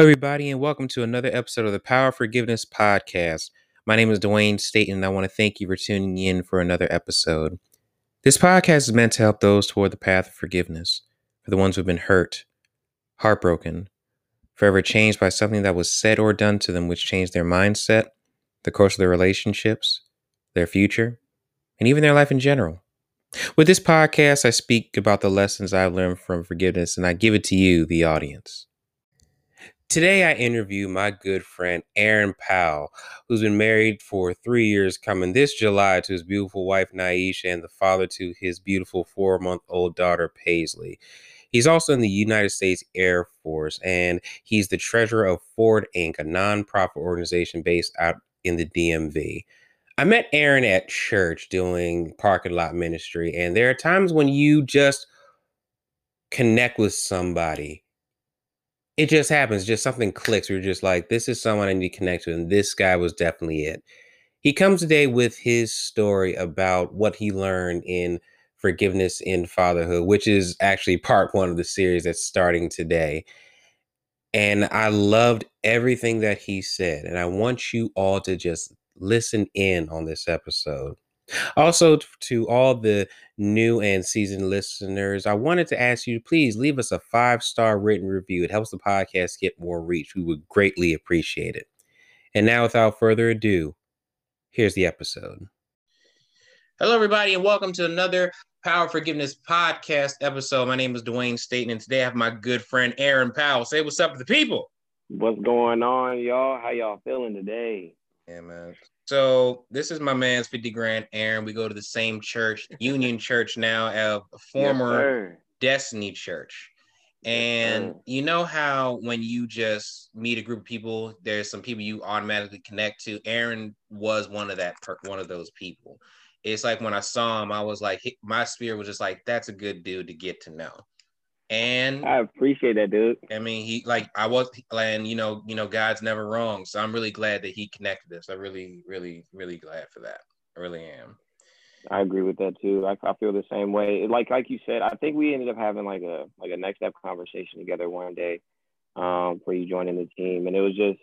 Hello, everybody, and welcome to another episode of the Power of Forgiveness podcast. My name is Dwayne Staten, and I want to thank you for tuning in for another episode. This podcast is meant to help those toward the path of forgiveness, for the ones who've been hurt, heartbroken, forever changed by something that was said or done to them, which changed their mindset, the course of their relationships, their future, and even their life in general. With this podcast, I speak about the lessons I've learned from forgiveness, and I give it to you, the audience. Today, I interview my good friend Aaron Powell, who's been married for three years, coming this July to his beautiful wife NaEshia and the father to his beautiful four month old daughter Paisley. He's also in the United States Air Force, and he's the treasurer of Forward Inc., a nonprofit organization based out in the DMV. I met Aaron at church doing parking lot ministry, and there are times when you just connect with somebody it just happens. Just something clicks. We're just like, this is someone I need to connect to, and this guy was definitely it. He comes today with his story about what he learned in forgiveness in fatherhood, which is actually part one of the series that's starting today. And I loved everything that he said. And I want you all to just listen in on this episode. Also, to all the new and seasoned listeners, I wanted to ask you to please leave us a five star written review. It helps the podcast get more reach. We would greatly appreciate it. And now, without further ado, here's the episode. Hello, everybody, and welcome to another Power Forgiveness podcast episode. My name is Dwayne Staten, and today I have my good friend Aaron Powell. Say what's up to the people. What's going on, y'all? How y'all feeling today? Yeah, man. So this is my man's 50 grand Aaron. We go to the same church, Union Church now, a former yes, Destiny Church. And yes, you know how when you just meet a group of people, there's some people you automatically connect to. Aaron was one of that one of those people. It's like when I saw him, I was like, my spirit was just like, that's a good dude to get to know. And I appreciate that, dude. I mean, he like I was, and you know, you know, God's never wrong. So I'm really glad that he connected us. I really, really, really glad for that. I really am. I agree with that too. I, I feel the same way. Like like you said, I think we ended up having like a like a next step conversation together one day, um, for you joining the team, and it was just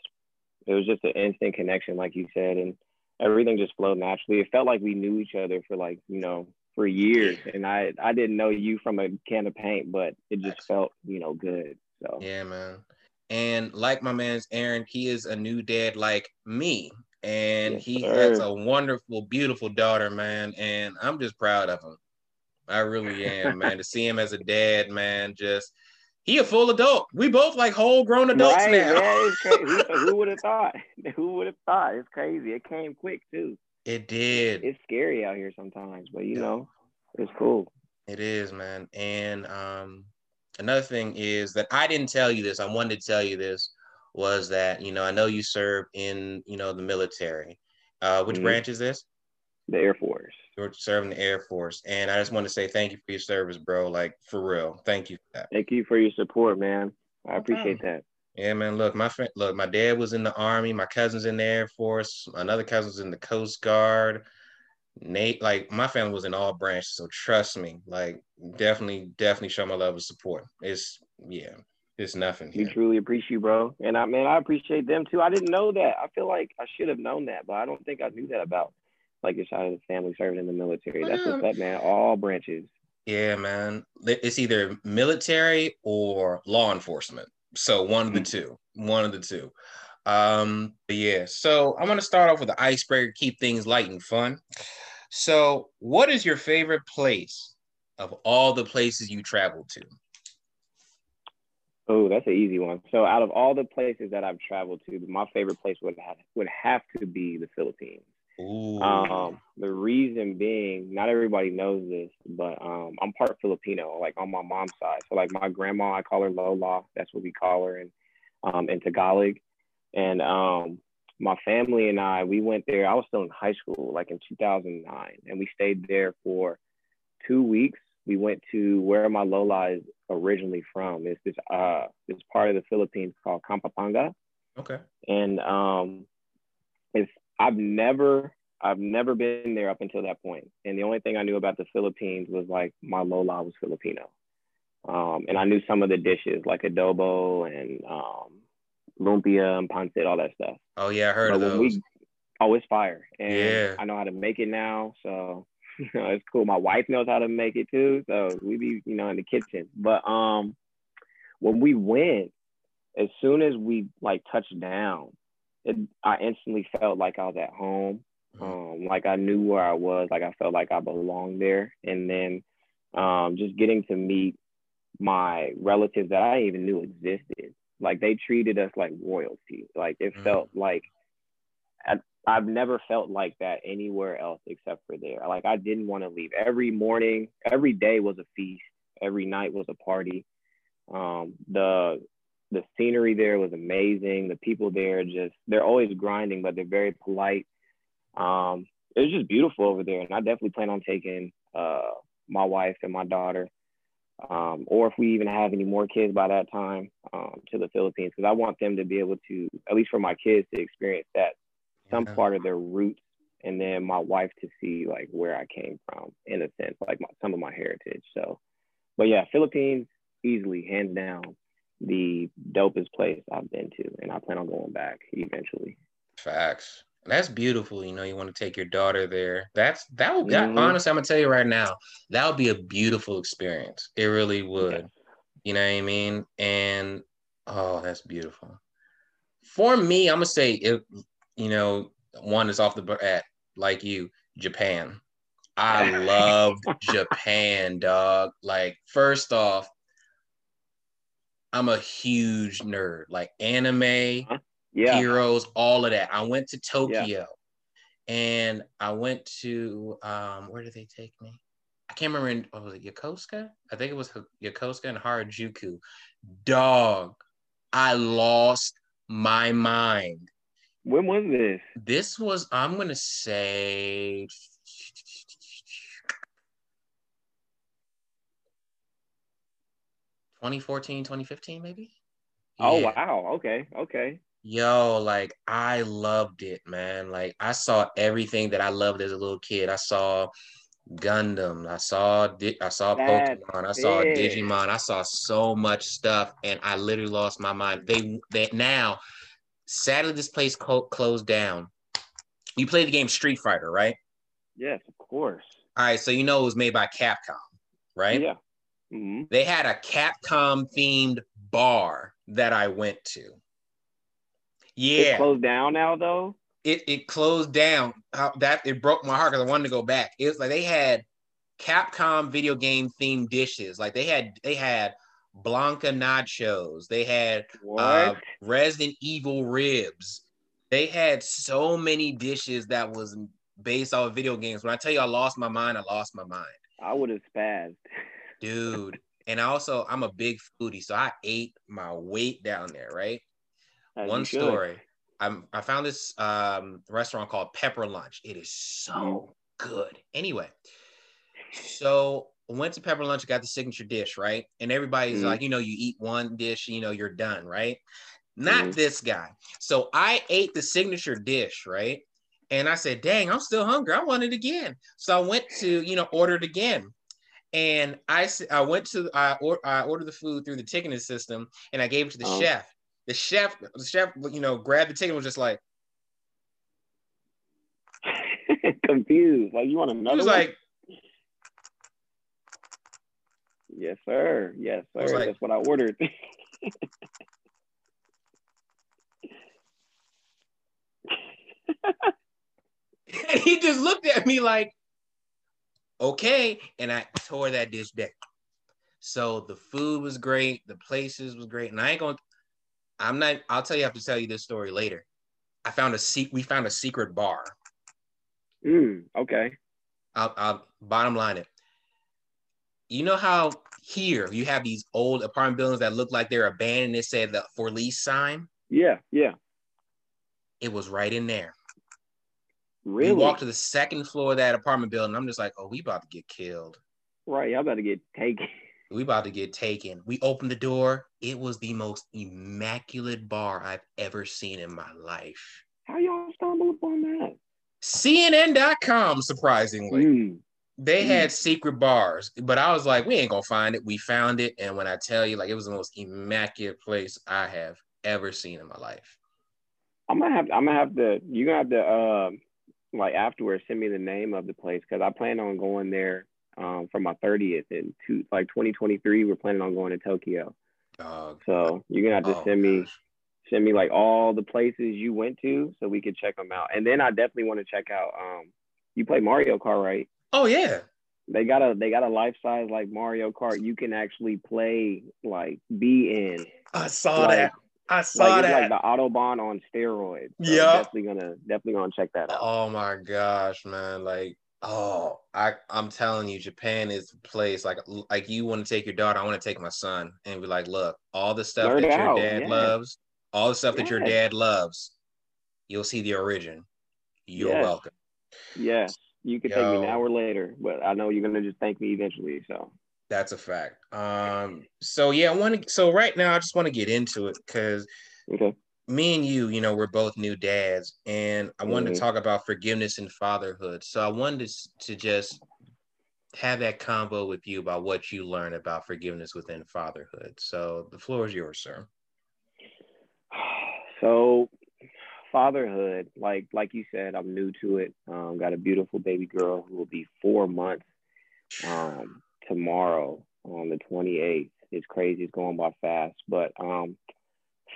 it was just an instant connection, like you said, and everything just flowed naturally. It felt like we knew each other for like you know for years, and I I didn't know you from a can of paint, but it just felt you know good. So yeah, man. And like my man's Aaron, he is a new dad like me, and yes, he sir. has a wonderful, beautiful daughter, man. And I'm just proud of him. I really am, man. To see him as a dad, man, just he a full adult. We both like whole grown adults right, now. Yeah, it's crazy. who, who would have thought? Who would have thought? It's crazy. It came quick too. It did. It's scary out here sometimes, but you yeah. know, it's cool. It is, man. And um, another thing is that I didn't tell you this. I wanted to tell you this was that you know I know you served in you know the military. Uh, which mm-hmm. branch is this? The Air Force. You're serving the Air Force, and I just want to say thank you for your service, bro. Like for real, thank you for that. Thank you for your support, man. I appreciate that. Yeah, man. Look, my friend, look, my dad was in the army. My cousin's in the Air Force. Another cousin's in the Coast Guard. Nate, like my family was in all branches, so trust me, like definitely, definitely show my love and support. It's yeah, it's nothing. Here. We truly appreciate you, bro. And I man, I appreciate them too. I didn't know that. I feel like I should have known that, but I don't think I knew that about like your side of the family serving in the military. That's what's up, man. All branches. Yeah, man. It's either military or law enforcement. So one of the mm-hmm. two. One of the two. Um, yeah. So I'm gonna start off with the icebreaker, keep things light and fun. So, what is your favorite place of all the places you traveled to? Oh, that's an easy one. So, out of all the places that I've traveled to, my favorite place would have would have to be the Philippines. Ooh. Um, the reason being, not everybody knows this, but um, I'm part Filipino, like on my mom's side. So, like my grandma, I call her Lola. That's what we call her in um, in Tagalog. And um, my family and I, we went there. I was still in high school, like in 2009, and we stayed there for two weeks. We went to where my Lola is originally from. It's this uh this part of the Philippines called Pampanga. Okay. And um, it's I've never I've never been there up until that point. And the only thing I knew about the Philippines was like my Lola was Filipino. Um, and I knew some of the dishes like adobo and um, lumpia and pancit, all that stuff. Oh yeah, I heard but of those. We, oh, it's fire. And yeah. I know how to make it now, so you know, it's cool. My wife knows how to make it too, so we be you know in the kitchen. But um, when we went, as soon as we like touched down, it, I instantly felt like I was at home. Mm-hmm. Um, like I knew where I was, like I felt like I belonged there. And then um, just getting to meet my relatives that I even knew existed. Like they treated us like royalty. Like it mm-hmm. felt like I, I've never felt like that anywhere else except for there. Like I didn't want to leave. Every morning, every day was a feast. Every night was a party. Um, the the scenery there was amazing. The people there just they're always grinding, but they're very polite. Um, it was just beautiful over there, and I definitely plan on taking uh, my wife and my daughter, um, or if we even have any more kids by that time, um, to the Philippines because I want them to be able to, at least for my kids, to experience that some yeah. part of their roots, and then my wife to see like where I came from in a sense, like my, some of my heritage. So, but yeah, Philippines easily, hands down, the dopest place I've been to, and I plan on going back eventually. Facts. That's beautiful. You know, you want to take your daughter there. That's that would mm-hmm. honestly, I'm gonna tell you right now, that would be a beautiful experience. It really would. Yeah. You know what I mean? And oh, that's beautiful. For me, I'm gonna say it. You know, one is off the bat, like you, Japan. I loved Japan, dog. Like, first off, I'm a huge nerd, like anime, uh-huh. yeah. heroes, all of that. I went to Tokyo yeah. and I went to um, where did they take me? I can't remember. In, what was it Yokosuka? I think it was Yokosuka and Harajuku. Dog, I lost my mind. When was this? This was, I'm going to say 2014, 2015, maybe. Oh yeah. wow. Okay. Okay. Yo, like I loved it, man. Like I saw everything that I loved as a little kid. I saw Gundam. I saw I saw That's Pokemon. I saw it. Digimon. I saw so much stuff, and I literally lost my mind. They they now, sadly, this place co- closed down. You play the game Street Fighter, right? Yes, of course. All right, so you know it was made by Capcom, right? Yeah. Mm-hmm. They had a Capcom themed bar that I went to. Yeah. It closed down now though? It it closed down. How that it broke my heart because I wanted to go back. It was like they had Capcom video game themed dishes. Like they had they had Blanka nachos. They had uh, Resident Evil ribs. They had so many dishes that was based off of video games. When I tell you I lost my mind, I lost my mind. I would have spazzed. dude. And also, I'm a big foodie, so I ate my weight down there. Right. As One story. I'm, I found this um, restaurant called Pepper Lunch. It is so good. Anyway, so went to Pepper Lunch, got the signature dish, right? And everybody's mm like, you know, you eat one dish, you know, you're done, right? Not mm this guy. So I ate the signature dish, right? And I said, dang, I'm still hungry. I want it again. So I went to, you know, order it again. And I, I went to I, or, I ordered the food through the ticketing system, and I gave it to the oh. chef. The chef, the chef, you know, grabbed the ticket and was just like confused. Like you want another? He was one? like, "Yes, sir. Yes, sir. Like, That's what I ordered." and he just looked at me like, okay. And I tore that dish down. So the food was great, the places was great, and I ain't gonna. I'm not. I'll tell you. I have to tell you this story later. I found a seat. We found a secret bar. Mm, okay. I'll, I'll bottom line it. You know how here you have these old apartment buildings that look like they're abandoned. It said the for lease sign. Yeah, yeah. It was right in there. Really? We walked to the second floor of that apartment building. I'm just like, oh, we about to get killed. Right, y'all about to get taken. We about to get taken. We opened the door. It was the most immaculate bar I've ever seen in my life. How y'all stumble upon that? CNN.com, surprisingly. Mm. They mm. had secret bars, but I was like, we ain't gonna find it. We found it, and when I tell you, like, it was the most immaculate place I have ever seen in my life. I'm gonna have. I'm gonna have to. You're gonna have to. Um, like afterwards, send me the name of the place because I plan on going there um, for my 30th in two, like 2023. We're planning on going to Tokyo. Dog. So you're gonna have to oh, send me gosh. send me like all the places you went to so we could check them out. And then I definitely want to check out. Um, you play Mario Kart, right? Oh yeah. They got a they got a life size like Mario Kart. You can actually play like be in. I saw like, that. I saw like, that. like the Autobahn on steroids. So yeah. Definitely gonna definitely gonna check that out. Oh my gosh, man! Like Oh, I I'm telling you, Japan is the place. Like like you want to take your daughter, I want to take my son, and be like, look, all the stuff Learn that your out. dad yeah. loves, all the stuff yeah. that your dad loves, you'll see the origin. You're yes. welcome. Yes, you can Yo, take me now or later, but I know you're gonna just thank me eventually. So that's a fact. Um. So yeah, I want to. So right now, I just want to get into it because. Okay me and you, you know, we're both new dads, and I wanted mm-hmm. to talk about forgiveness and fatherhood. So I wanted to just have that combo with you about what you learned about forgiveness within fatherhood. So the floor is yours, sir. So fatherhood, like like you said, I'm new to it. Um, got a beautiful baby girl who will be four months um, tomorrow on the 28th. It's crazy. It's going by fast, but um,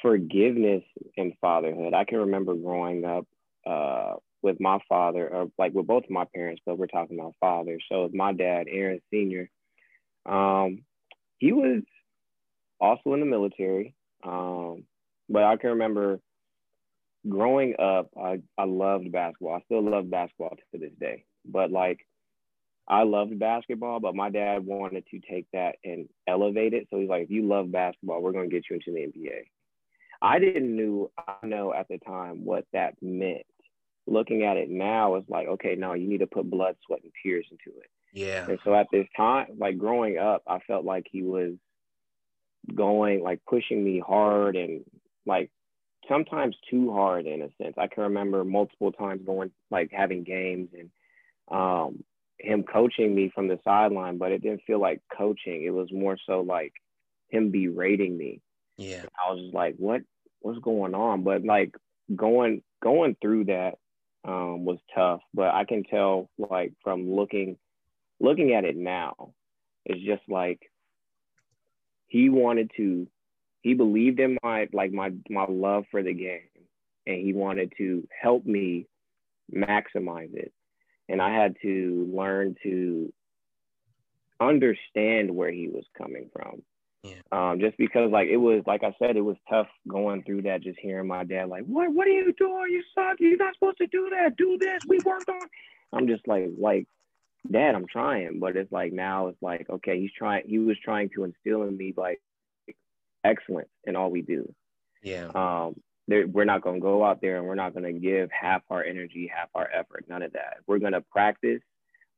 forgiveness and fatherhood. I can remember growing up uh, with my father, or like with both of my parents, but we're talking about father. So it's my dad, Aaron Senior, um, he was also in the military. Um, but I can remember growing up, I, I loved basketball. I still love basketball to this day. But like I loved basketball, but my dad wanted to take that and elevate it. So he's like, if you love basketball, we're going to get you into the NBA. I didn't knew I know at the time what that meant. Looking at it now, it's like, okay, no, you need to put blood, sweat, and tears into it. Yeah. And so at this time, like growing up, I felt like he was going like pushing me hard and like sometimes too hard in a sense. I can remember multiple times going like having games and um him coaching me from the sideline, but it didn't feel like coaching. It was more so like him berating me. Yeah. I was just like, what what's going on? But like going going through that um, was tough. But I can tell like from looking looking at it now, it's just like he wanted to he believed in my like my my love for the game and he wanted to help me maximize it and i had to learn to understand where he was coming from yeah. Um, just because like it was like I said, it was tough going through that, just hearing my dad like, What what are you doing? You suck, you're not supposed to do that, do this, we worked on I'm just like like dad, I'm trying. But it's like now it's like, okay, he's trying he was trying to instill in me like excellence in all we do. Yeah. Um we're not going to go out there and we're not going to give half our energy, half our effort, none of that. We're going to practice.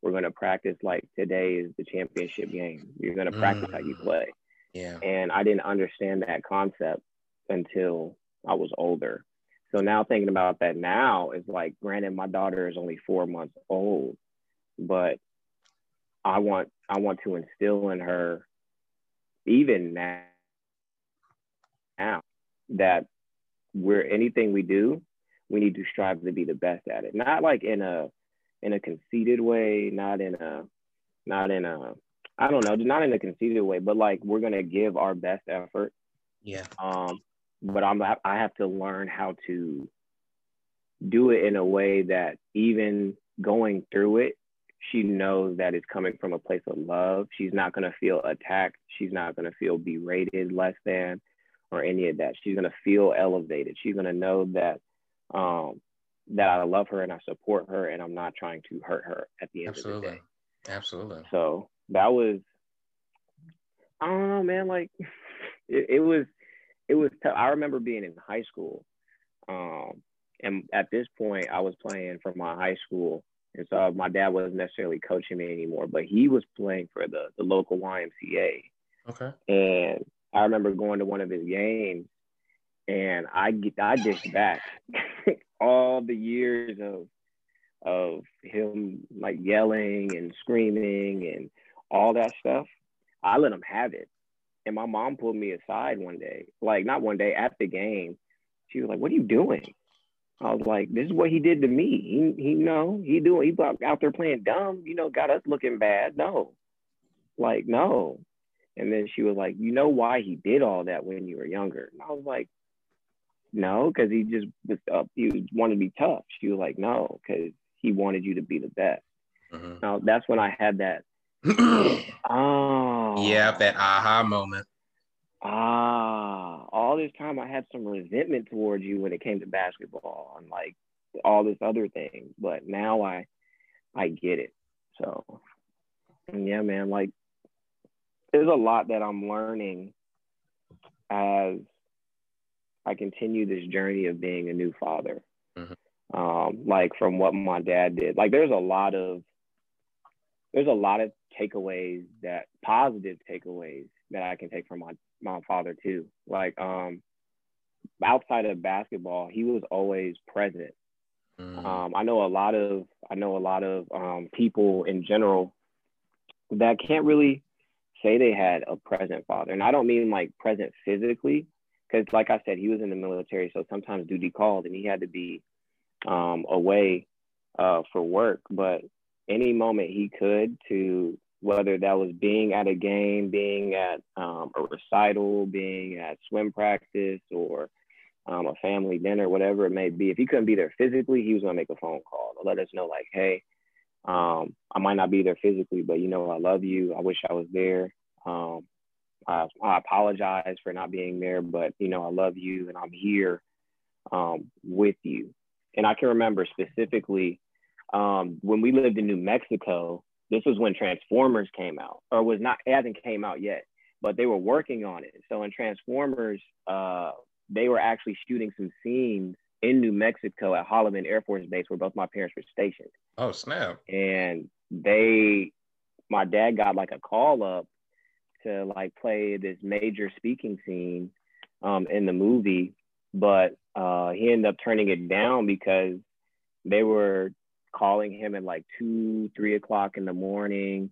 We're going to practice like today is the championship game. You're going to practice mm. how you mm. play. Yeah. And I didn't understand that concept until I was older. So now thinking about that now is like, granted, my daughter is only four months old, but I want I want to instill in her, even now, now that we're anything we do, we need to strive to be the best at it. Not like in a in a conceited way, not in a not in a I don't know, not in a conceited way, but like we're gonna give our best effort. Yeah. Um, but I'm I have to learn how to do it in a way that even going through it, she knows that it's coming from a place of love. She's not gonna feel attacked. She's not gonna feel berated, less than, or any of that. She's gonna feel elevated. She's gonna know that um, that I love her and I support her and I'm not trying to hurt her at the end Absolutely. of the day. Absolutely. So that was I don't know, man. Like it, it was it was tough. I remember being in high school. Um, and at this point I was playing for my high school. And so my dad wasn't necessarily coaching me anymore, but he was playing for the, the local YMCA. Okay. And I remember going to one of his games and I get I dished back all the years of of him like yelling and screaming and all that stuff, I let him have it. And my mom pulled me aside one day, like not one day at the game. She was like, "What are you doing?" I was like, "This is what he did to me. He, he know he doing. He out there playing dumb. You know, got us looking bad. No, like no." And then she was like, "You know why he did all that when you were younger?" And I was like, "No, because he just was up. He wanted to be tough." She was like, "No, because he wanted you to be the best." Mm-hmm. Now that's when I had that. oh. Yeah, that aha moment. Ah, all this time I had some resentment towards you when it came to basketball and like all this other things, but now I, I get it. So, yeah, man, like there's a lot that I'm learning as I continue this journey of being a new father. Mm-hmm. Um, like from what my dad did. Like there's a lot of there's a lot of takeaways that positive takeaways that I can take from my my father too. Like um outside of basketball, he was always present. Mm. Um, I know a lot of I know a lot of um, people in general that can't really say they had a present father, and I don't mean like present physically, because like I said, he was in the military, so sometimes duty called, and he had to be um, away uh, for work. But any moment he could to whether that was being at a game, being at um, a recital, being at swim practice, or um, a family dinner, whatever it may be. If he couldn't be there physically, he was gonna make a phone call to let us know, like, hey, um, I might not be there physically, but you know, I love you. I wish I was there. Um, I, I, apologize for not being there, but you know, I love you and I'm here um, with you. And I can remember specifically um, when we lived in New Mexico, this was when Transformers came out, or was not, hasn't came out yet, but they were working on it. So in Transformers, uh, they were actually shooting some scenes in New Mexico at Holloman Air Force Base where both my parents were stationed. Oh, snap. And they, my dad got like a call up to like play this major speaking scene um, in the movie, but uh, he ended up turning it down because they were calling him at like two, three o'clock in the morning,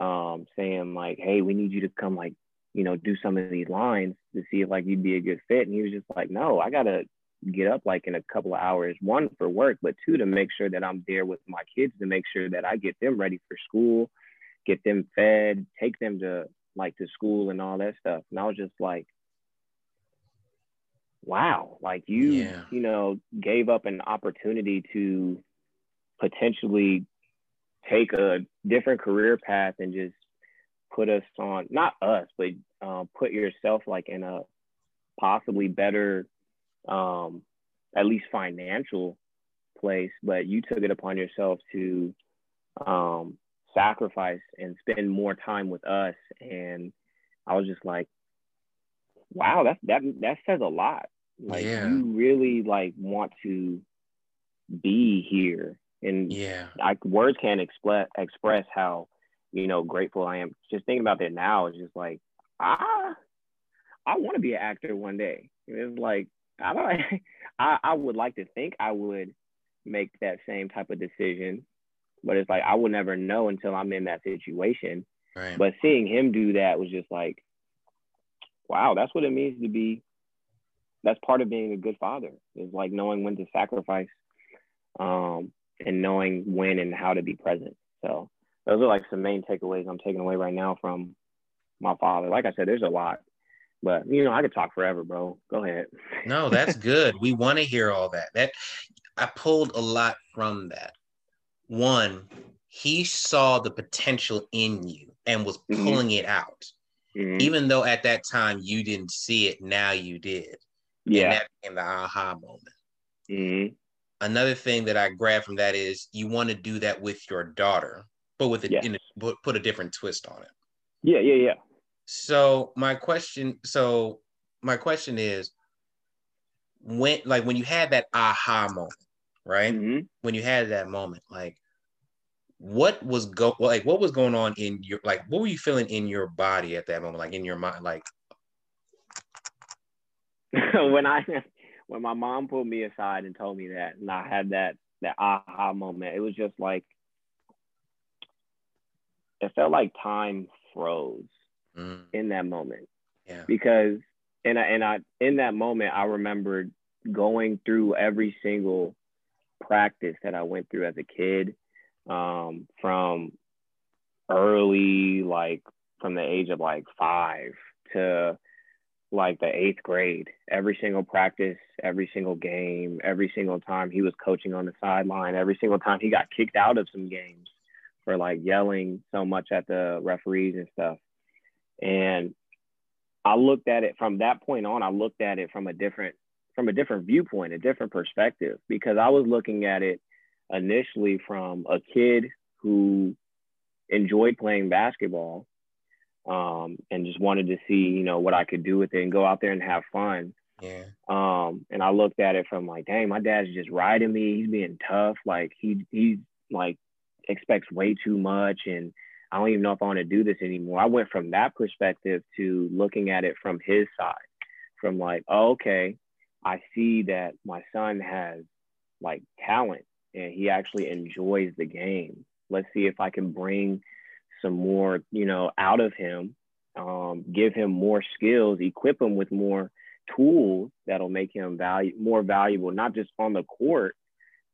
um, saying like, "Hey, we need you to come like, you know, do some of these lines to see if like you'd be a good fit." And he was just like, "No, I gotta get up like in a couple of hours. One for work, but two to make sure that I'm there with my kids to make sure that I get them ready for school, get them fed, take them to like to school and all that stuff." And I was just like, wow like you yeah. you know gave up an opportunity to potentially take a different career path and just put us on not us but um, put yourself like in a possibly better um, at least financial place but you took it upon yourself to um, sacrifice and spend more time with us. And i was just like wow that that that says a lot. Like yeah. you really like want to be here. And yeah. I, words can't express express how you know grateful i am. Just thinking about that now is just like ah i want to be an actor one day. It's like i don't I, I would like to think i would make that same type of decision but it's like i will never know until i'm in that situation right. but seeing him do that was just like wow that's what it means to be that's part of being a good father is like knowing when to sacrifice um, and knowing when and how to be present. So those are like some main takeaways I'm taking away right now from my father. Like I said, there's a lot, but you know, I could talk forever, bro. Go ahead. no, that's good. We want to hear all that. That I pulled a lot from that. One, he saw the potential in you and was mm-hmm. pulling mm-hmm. it out. Mm-hmm. Even though at that time you didn't see it, now you did. Yeah. And that became the aha moment. Mm-hmm another thing that I grabbed from that is you want to do that with your daughter, but with a, yes. a, put a different twist on it. Yeah, yeah, yeah. So my question, so my question is, when like when you had that aha moment, right? Mm-hmm. When you had that moment, like what was go like what was going on in your like what were you feeling in your body at that moment, like in your mind, like when I when my mom pulled me aside and told me that, and I had that that aha moment, it was just like it felt like time froze mm. in that moment. Yeah. Because and I, and I in that moment I remembered going through every single practice that I went through as a kid, um, from early like from the age of like five to like the eighth grade. Every single practice, every single game, every single time he was coaching on the sideline, every single time he got kicked out of some games for like yelling so much at the referees and stuff. And I looked at it from that point on, I looked at it from a different from a different viewpoint, a different perspective, because I was looking at it initially from a kid who enjoyed playing basketball um, and just wanted to see, you know, what I could do with it and go out there and have fun. Yeah. Um, and I looked at it from like, dang, my dad's just riding me. He's being tough. Like he he like expects way too much and I don't even know if I want to do this anymore. I went from that perspective to looking at it from his side, from like, oh, okay, I see that my son has like talent and he actually enjoys the game. Let's see if I can bring some more, you know, out of him, um, give him more skills, equip him with more tools that'll make him value more valuable, not just on the court,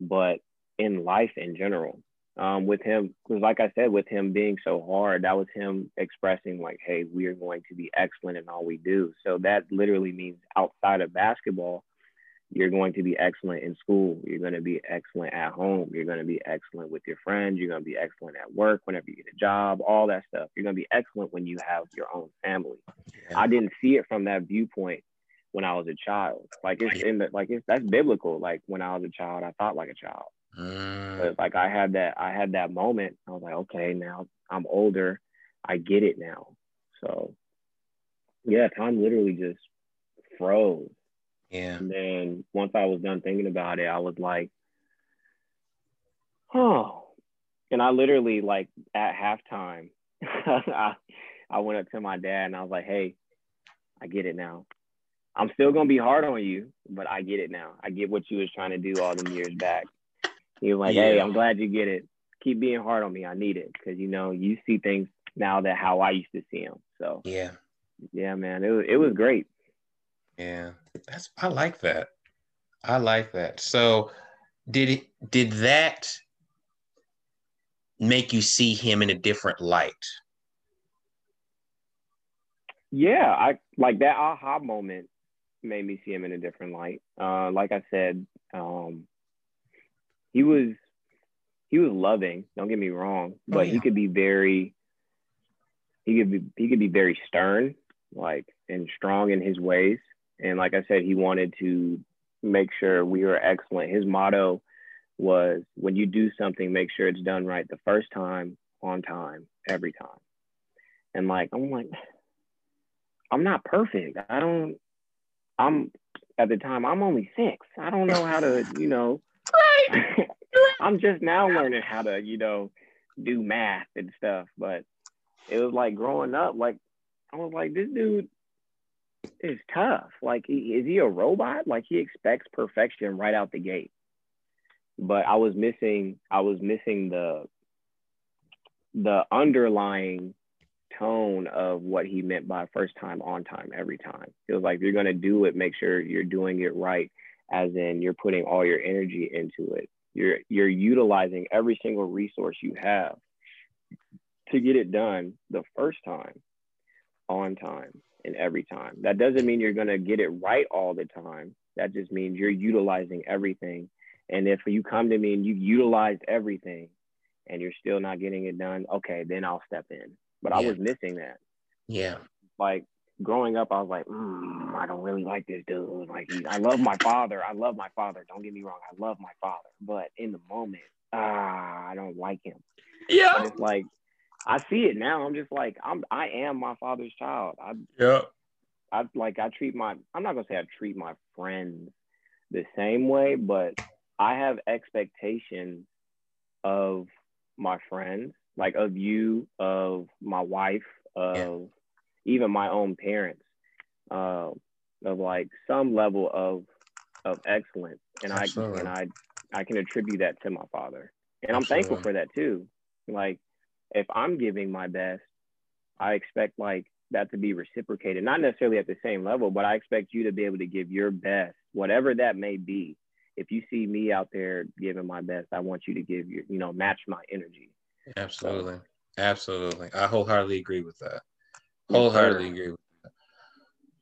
but in life in general um, with him because like i said with him being so hard that was him expressing like hey we are going to be excellent in all we do. So that literally means outside of basketball you're going to be excellent in school. You're going to be excellent at home. You're going to be excellent with your friends. You're going to be excellent at work whenever you get a job all that stuff. You're going to be excellent when you have your own family. Yeah. i didn't see it from that viewpoint when i was a child. Like it's in the like it's that's biblical. Like when i was a child i thought like a child Mm. But like I had that I had that moment. I was like, okay, now I'm older. I get it now. So yeah, time literally just froze. Yeah. And then once I was done thinking about it, I was like, oh. And I literally like at halftime, I, I went up to my dad and I was like, hey, I get it now. I'm still gonna be hard on you, but I get it now. I get what you was trying to do all them years back. He was like, yeah. "Hey, I'm glad you get it. Keep being hard on me. I need it because you know you see things now that how I used to see them." So yeah, yeah, man, it was it was great. Yeah, that's I like that. I like that. So did it did that make you see him in a different light? Yeah, I like that aha moment made me see him in a different light. Uh, like I said, um, he was he was loving. Don't get me wrong, oh, but oh, yeah. he could be very he could be he could be very stern, like and strong in his ways. And like I said, he wanted to make sure we were excellent. His motto was when you do something, make sure it's done right the first time, on time, every time. And like I'm like, I'm not perfect. I don't I'm at the time I'm only six. I don't know how to, you know, I'm just now learning how to, you know, do math and stuff. But it was like growing up, like I was like, this dude is tough. Like, is he a robot? Like he expects perfection right out the gate. But I was missing, I was missing the the underlying tone of what he meant by first time on time every time. It was like if you're gonna do it, make sure you're doing it right as in you're putting all your energy into it. You're you're utilizing every single resource you have to get it done the first time, on time, and every time. That doesn't mean you're gonna get it right all the time. That just means you're utilizing everything. And if you come to me and you've utilized everything and you're still not getting it done, okay, then I'll step in. But yeah. I was missing that. Yeah. Like growing up, I was like, mm, I don't really like this dude. Like, I love my father. I love my father. Don't get me wrong. I love my father. But in the moment, ah, I don't like him. Yeah. But it's like, I see it now. I'm just like, I'm, I am my father's child. I, yeah. I like, I treat my, I'm not gonna say I treat my friends the same way, but I have expectations of my friends, like of you, of my wife, of yeah even my own parents uh, of like some level of of excellence and Absolutely. i and i i can attribute that to my father and i'm thankful for that too like if i'm giving my best i expect like that to be reciprocated, not necessarily at the same level, but I expect you to be able to give your best, whatever that may be. If you see me out there giving my best, I want you to give your, you know, match my energy. Absolutely. So, Absolutely. I wholeheartedly agree with that. Wholeheartedly agree with that.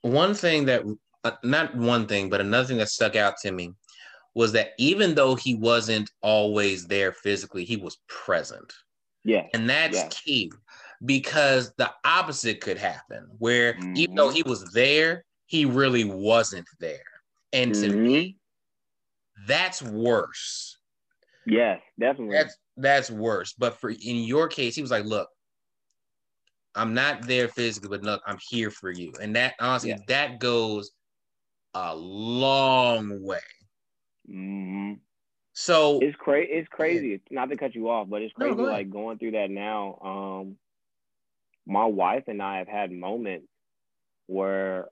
One thing that, uh, not one thing, but another thing that stuck out to me was that even though he wasn't always there physically, he was present. Yeah. And that's yeah. key because the opposite could happen where mm-hmm. even though he was there, he really wasn't there. And mm-hmm. to me, that's worse. Yes, definitely. That's that's worse. But for in your case, he was like, look, I'm not there physically, but look, I'm here for you. And that honestly, yeah. that goes a long way. Mm-hmm. So it's crazy. It's crazy. Not to cut you off, but it's crazy. No, go like going through that now. Um, my wife and I have had moments where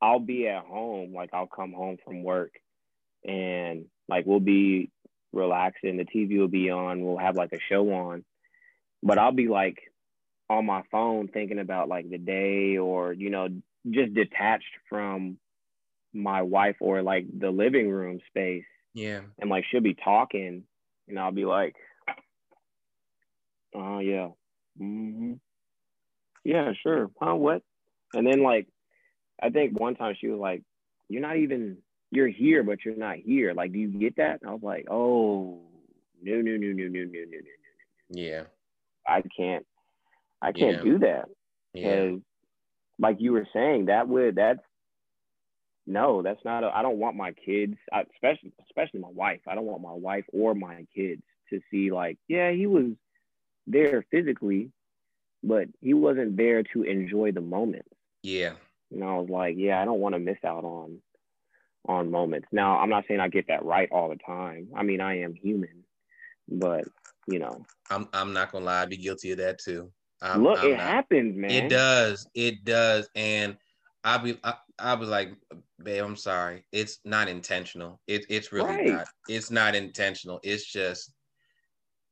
I'll be at home, like I'll come home from work, and like we'll be relaxing. The TV will be on. We'll have like a show on, but I'll be like on my phone thinking about like the day or you know just detached from my wife or like the living room space yeah. And like she'll be talking and I'll be like, oh, uh, yeah. Mm-hmm. Yeah, sure. Huh? What? And then like, I think one time she was like, you're not even, you're here, but you're not here. Like, do you get that? And I was like, oh, no, no, no, no, no, no, no, no, no, no, no. Yeah. I can't, I can't yeah. do that. Yeah. like you were saying, that would, that's no, that's not. I don't want my kids, especially especially my wife. I don't want my wife or my kids to see like, yeah, he was there physically, but he wasn't there to enjoy the moment. Yeah. And I was like, yeah, I don't want to miss out on on moments. Now, I'm not saying I get that right all the time. I mean, I am human, but you know, I'm I'm not gonna lie, I'd be guilty of that too. I'm, Look, I'm it not, happens, man. It does. It does. And I'll be I, I was like, babe, I'm sorry. It's not intentional. It, it's really right. not. It's not intentional. It's just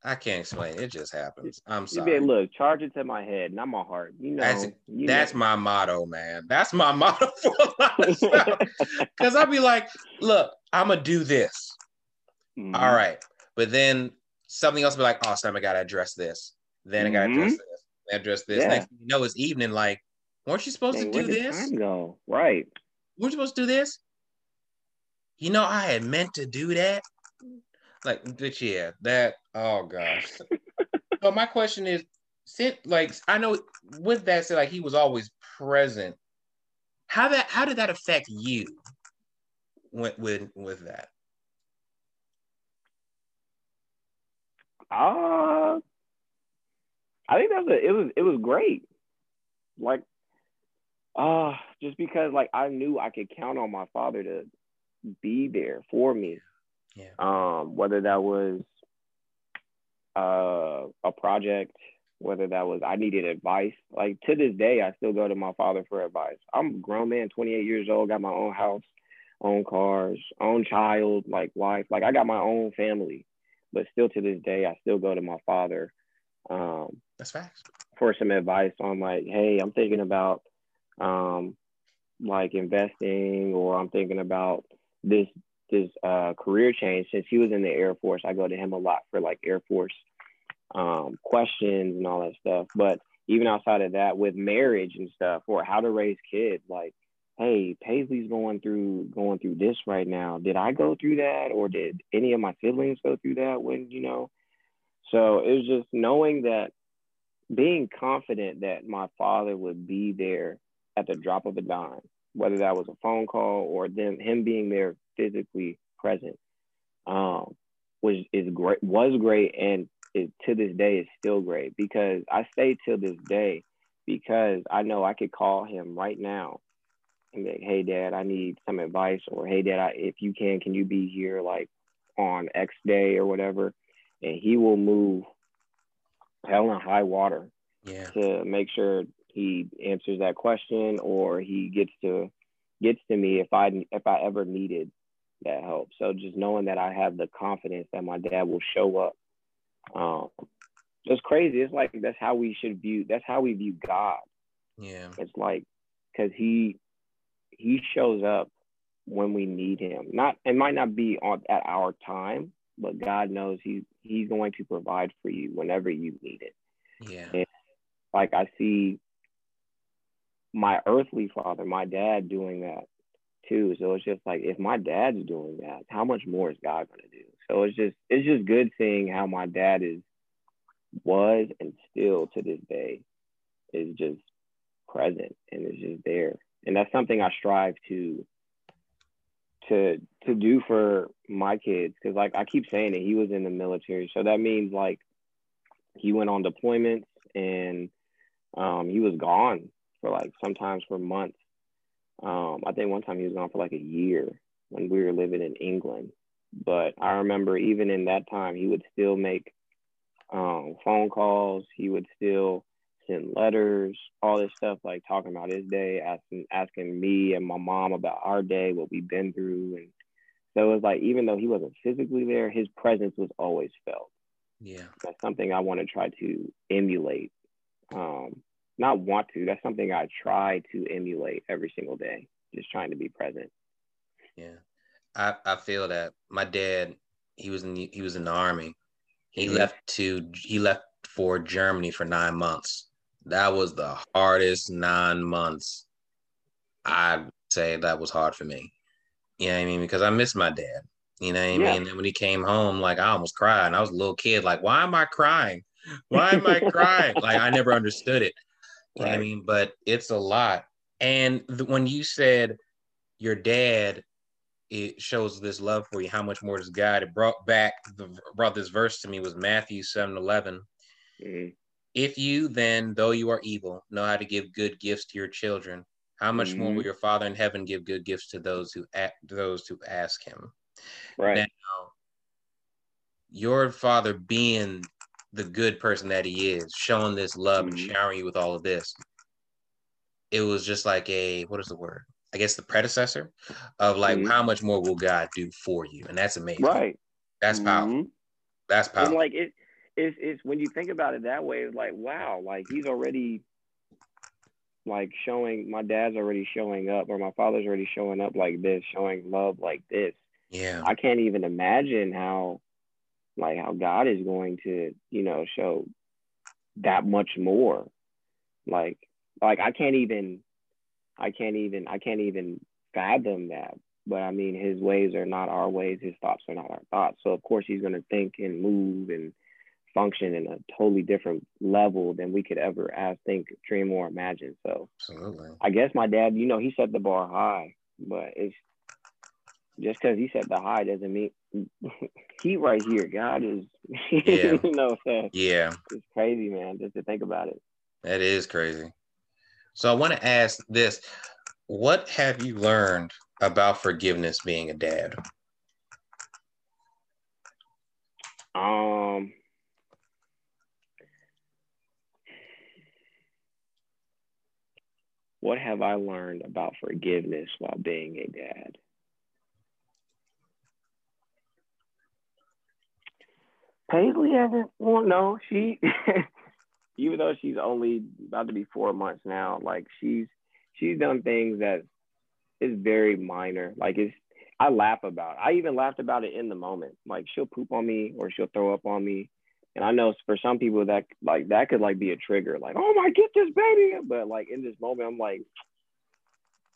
I can't explain. It just happens. I'm sorry. Be, look, charge it to my head, not my heart. You know, that's, you that's know. my motto, man. That's my motto for life. Because I'll be like, look, I'm gonna do this. Mm-hmm. All right, but then something else will be like, oh, Sam, I gotta address this. Then. I gotta address mm-hmm. this. Address this. Yeah. Next thing you know, it's evening. Like, weren't you supposed to do this? Time go right. We're supposed to do this. You know, I had meant to do that. Like, but yeah, that. Oh gosh. but my question is, since like I know with that said, like he was always present. How that? How did that affect you? With with with that. Uh, I think that's a, it was it was great. Like uh, just because like I knew I could count on my father to be there for me. Yeah. Um, whether that was uh, a project, whether that was I needed advice. Like to this day, I still go to my father for advice. I'm a grown man, 28 years old, got my own house, own cars, own child, like wife. Like I got my own family, but still to this day, I still go to my father. Um, That's facts. For some advice on like, hey, I'm thinking about um, like investing, or I'm thinking about this this uh, career change. Since he was in the Air Force, I go to him a lot for like Air Force um, questions and all that stuff. But even outside of that, with marriage and stuff, or how to raise kids, like, hey, Paisley's going through going through this right now. Did I go through that, or did any of my siblings go through that? When you know, so it was just knowing that, being confident that my father would be there at the drop of a dime, whether that was a phone call or him being there physically present, um, was is great was great and it, to this day is still great because I stay till this day because I know I could call him right now and be like, hey dad, I need some advice or hey dad, I, if you can, can you be here like on X day or whatever, and he will move hell and high water yeah. to make sure he answers that question or he gets to gets to me if I if I ever needed that help. So just knowing that I have the confidence that my dad will show up. Um, it's crazy. It's like that's how we should view. That's how we view God. Yeah. It's like because he he shows up when we need him. Not it might not be on at our time, but God knows he he's going to provide for you whenever you need it. Yeah. And like I see my earthly father, my dad doing that too. So it's just like if my dad's doing that, how much more is God gonna do? So it's just it's just good seeing how my dad is was and still to this day is just present and is just there. And that's something I strive to to to do for my kids because like I keep saying it, he was in the military, so that means like he went on deployments and um, he was gone for like sometimes for months. Um, I think one time he was gone for like a year when we were living in England. But I remember even in that time, he would still make um, phone calls. He would still send letters, all this stuff, like talking about his day, asking asking me and my mom about our day, what we've been through, and so it was like even though he wasn't physically there, his presence was always felt. Yeah, that's something I want to try to emulate. Um, not want to. That's something I try to emulate every single day. Just trying to be present. Yeah, I I feel that my dad he was in the, he was in the army. He mm-hmm. left to he left for Germany for nine months that was the hardest nine months. I'd say that was hard for me. You know what I mean? Because I miss my dad. You know what I yeah. mean? And when he came home, like I almost cried. And I was a little kid, like, why am I crying? Why am I crying? like I never understood it. You right. know what I mean? But it's a lot. And th- when you said your dad it shows this love for you, how much more does God? It brought back the brought this verse to me was Matthew 7 11. Mm-hmm. If you then, though you are evil, know how to give good gifts to your children, how much mm-hmm. more will your Father in heaven give good gifts to those who act, those who ask Him? Right now, your Father being the good person that He is, showing this love mm-hmm. and showering you with all of this, it was just like a what is the word? I guess the predecessor of like mm-hmm. how much more will God do for you, and that's amazing. Right. That's powerful. Mm-hmm. That's powerful. And like it, it's it's when you think about it that way, it's like wow, like he's already like showing my dad's already showing up or my father's already showing up like this, showing love like this. Yeah. I can't even imagine how like how God is going to, you know, show that much more. Like like I can't even I can't even I can't even fathom that. But I mean his ways are not our ways, his thoughts are not our thoughts. So of course he's gonna think and move and function in a totally different level than we could ever ask, think, dream, or imagine. So, absolutely. I guess my dad, you know, he set the bar high, but it's just because he set the high doesn't mean he right here. God is, yeah. you know, so yeah, it's crazy, man. Just to think about it. That is crazy. So I want to ask this: What have you learned about forgiveness being a dad? Um, What have I learned about forgiveness while being a dad? Paisley hasn't, well, no, she, even though she's only about to be four months now, like she's, she's done things that is very minor. Like it's, I laugh about. It. I even laughed about it in the moment. Like she'll poop on me or she'll throw up on me, and I know for some people that like that could like be a trigger, like, oh my get this baby. But like in this moment, I'm like,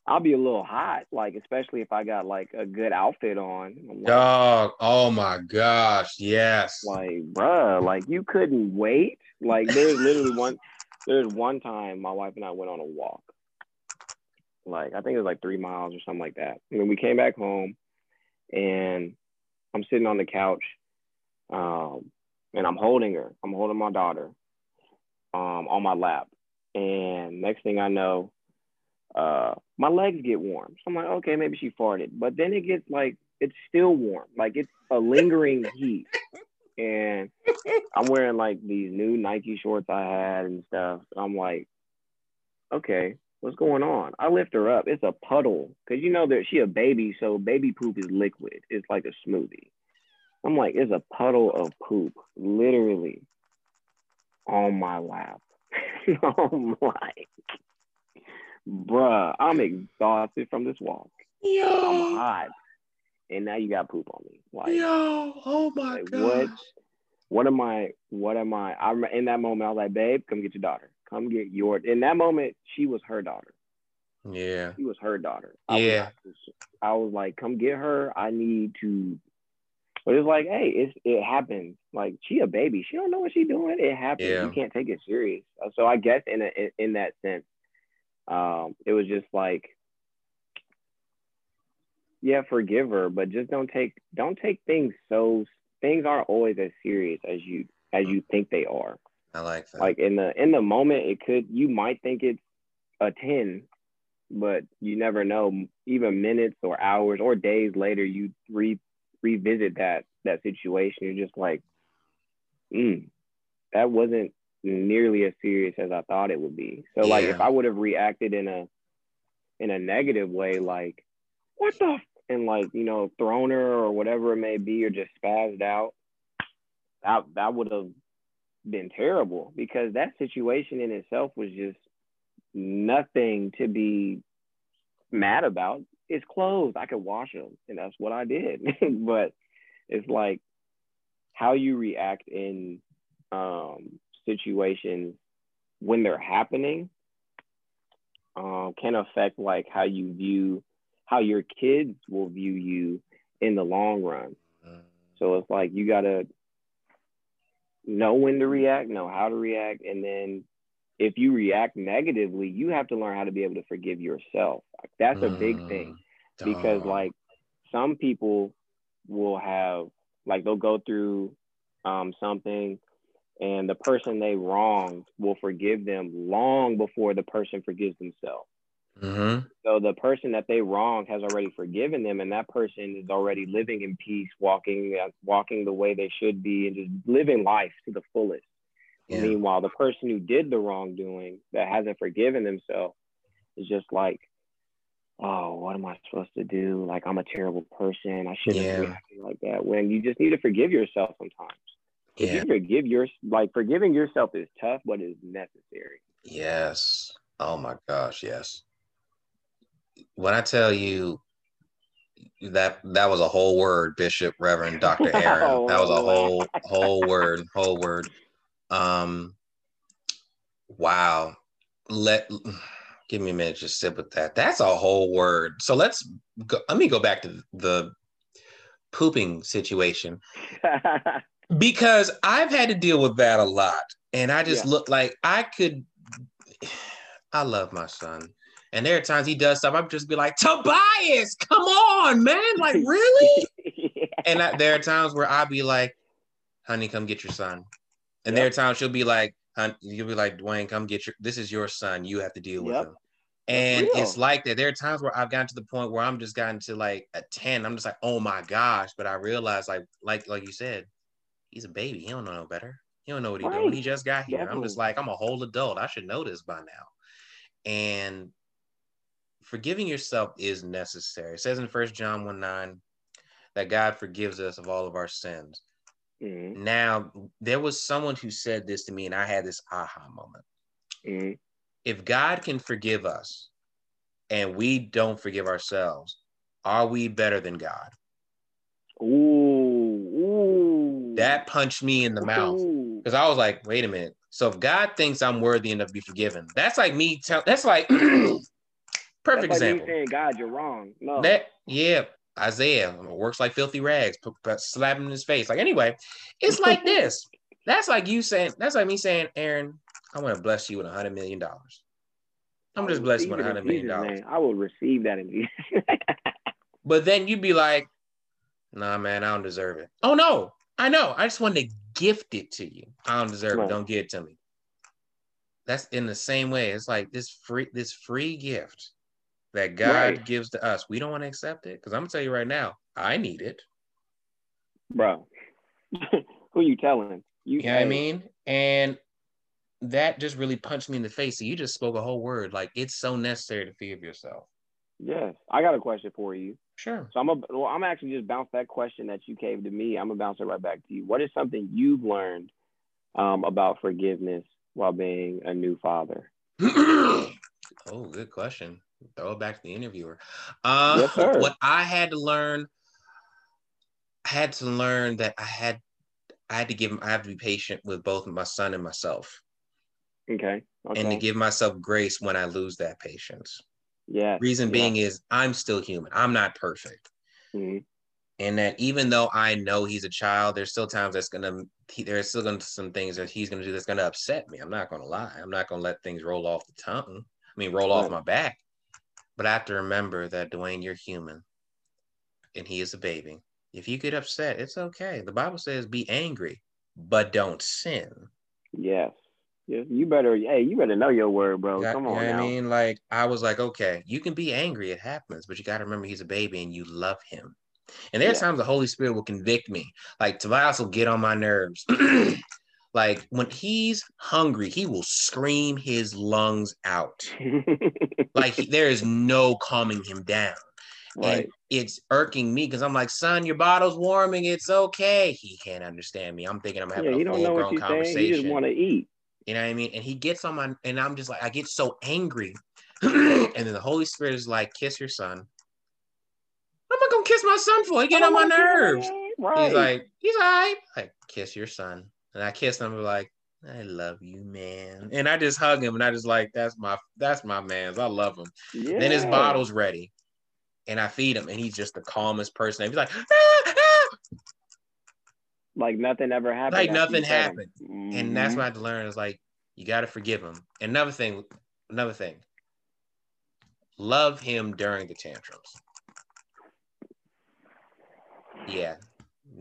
I'll be a little hot, like especially if I got like a good outfit on. Like, Dog, oh my gosh, yes. Like, bruh, like you couldn't wait. Like there's literally one there's one time my wife and I went on a walk. Like I think it was like three miles or something like that. And then we came back home and I'm sitting on the couch. Um, and I'm holding her. I'm holding my daughter um, on my lap. And next thing I know, uh, my legs get warm. So I'm like, okay, maybe she farted. But then it gets like, it's still warm. Like it's a lingering heat. And I'm wearing like these new Nike shorts I had and stuff. I'm like, okay, what's going on? I lift her up. It's a puddle. Cause you know that she a baby, so baby poop is liquid. It's like a smoothie. I'm like, it's a puddle of poop, literally on my lap. I'm like, bruh, I'm exhausted from this walk. Yo, I'm hot, and now you got poop on me. Like, yo, oh my like, god. what? What am I? What am I? I'm in that moment. I was like, babe, come get your daughter. Come get your. In that moment, she was her daughter. Yeah. She was her daughter. I Yeah. Was, I was like, come get her. I need to. But it's like, hey, it's it happens. Like she a baby. She don't know what she doing. It happens. Yeah. You can't take it serious. So I guess in a, in, in that sense, um, it was just like, yeah, forgive her, but just don't take don't take things so things aren't always as serious as you as you think they are. I like that. Like in the in the moment, it could you might think it's a ten, but you never know. Even minutes or hours or days later, you re revisit that that situation. You're just like, mm, that wasn't nearly as serious as I thought it would be. So like, if I would have reacted in a in a negative way, like, what the, f-" and like you know, thrown her or whatever it may be, or just spazzed out, that that would have been terrible because that situation in itself was just nothing to be mad about. It's clothes. I could wash them, and that's what I did. but it's like how you react in um, situations when they're happening um, can affect like how you view how your kids will view you in the long run. So it's like you gotta know when to react, know how to react, and then if you react negatively, you have to learn how to be able to forgive yourself. That's a big thing Mm, because dog. like some people will have like they'll go through um, something and the person they wronged will forgive them long before the person forgives themselves. Mhm. So the person that they wronged has already forgiven them, and that person is already living in peace, walking uh, walking the way they should be, and just living life to the fullest. Yeah. Meanwhile, the person who did the wrongdoing that hasn't forgiven themselves is just like, oh, what am I supposed to do? Like I'm a terrible person. I shouldn't Yeah. reacted like that. When you just need to forgive yourself sometimes. If Yeah. you forgive your like forgiving yourself is tough, but it's necessary. Yes. Oh my gosh, yes. When I tell you that that was a whole word, Bishop Reverend Dr. Aaron. Oh, that was a whole whole word, whole word. Um wow. Let give me a minute to sit with that. That's a whole word. So let's go let me go back to the pooping situation because I've had to deal with that a lot. And I just Yeah. look like I could. I love my son. And there are times he does stuff, I'm just be like, Tobias, come on, man. Like, really? yeah. and I, there are times where I'll be like, honey, come get your son. And there are times she'll be like, you'll be like, Dwayne, come get your, this is your son. You have to deal with Yep. him. And it's like that. There are times where I've gotten to the point where I'm just gotten to like a 10. I'm just like, oh my gosh. But I realize like, like, like you said, he's a baby. He don't know no better. He don't know what he's doing. He just got here. I'm just like, I'm a whole adult. I should know this by now. And forgiving yourself is necessary. It says in First John 1 9 that God forgives us of all of our sins. Mhm, Now, there was someone who said this to me, and I had this aha moment. mhm. If God can forgive us and we don't forgive ourselves, are we better than God? Ooh, ooh. That punched me in the mouth because I was like, wait a minute. So if God thinks I'm worthy enough to be forgiven, that's like me. Tell, that's like perfect That's like example. saying, God, you're wrong. No. That yeah, Isaiah works like filthy rags, slap him in his face. Like anyway, it's like this. That's like you saying. That's like me saying, Aaron, I want to bless you with a hundred million dollars. I'm just blessed with a hundred million dollars. I will receive that in Jesus. But then you'd be like, Nah, man, I don't deserve it. Oh no, I know. I just wanted to gift it to you. I don't deserve Right. it. Don't give it to me. That's in the same way. It's like this free, this free gift that God Right. gives to us. We don't want to accept it because I'm gonna tell you right now, I need it. Bro, who you telling? You, You know what I mean? And that just really punched me in the face. So you just spoke a whole word. Like it's so necessary to forgive yourself. Yes, I got a question for you. Sure. So I'm a, well, I'm actually just bounce that question that you gave to me. I'm gonna bounce it right back to you. What is something you've learned um, about forgiveness while being a new father? Oh, good question. Throw it back to the interviewer. Uh, yes, sir. What I had to learn, I had to learn that I had, I had to give him, I have to be patient with both my son and myself. Okay. okay. And to give myself grace when I lose that patience. Yeah. Reason yeah. being is I'm still human. I'm not perfect. Mm-hmm. And that even though I know he's a child, there's still times that's gonna he, there's still gonna some things that he's gonna do that's gonna upset me. I'm not gonna lie. I'm not gonna let things roll off the tongue. I mean, roll right. off my back. But I have to remember that Dwayne, you're human, and he is a baby. If you get upset, it's okay. The Bible says, "Be angry, but don't sin." Yes. Yeah, you better, hey, you better know your word, bro. Come on. You know I mean, like, I was like, okay, you can be angry, it happens, but you got to remember he's a baby and you love him. And there are yeah. times the Holy Spirit will convict me. Like Tobias will get on my nerves. like when he's hungry, he will scream his lungs out. like there is no calming him down. Right. And it's irking me because I'm like, son, your bottle's warming. It's okay. He can't understand me. I'm thinking I'm having yeah, a full grown conversation. Saying. He just want to eat. You know what I mean? And he gets on my, and I'm just like, I get so angry. and then the Holy Spirit is like, kiss your son. I'm I gonna kiss my son for? He get on my nerves. Right. He's like, he's all right. Like, kiss your son. And I kiss him, and be like, I love you, man. And I just hug him and I just like, that's my that's my man's. I love him. Yeah. Then his bottle's ready. And I feed him, and he's just the calmest person. And he's like, ah, ah. like nothing ever happened. Like nothing happened. Mm-hmm. And that's what I had to learn is like, you gotta forgive him. And another thing, another thing, love him during the tantrums. Yeah,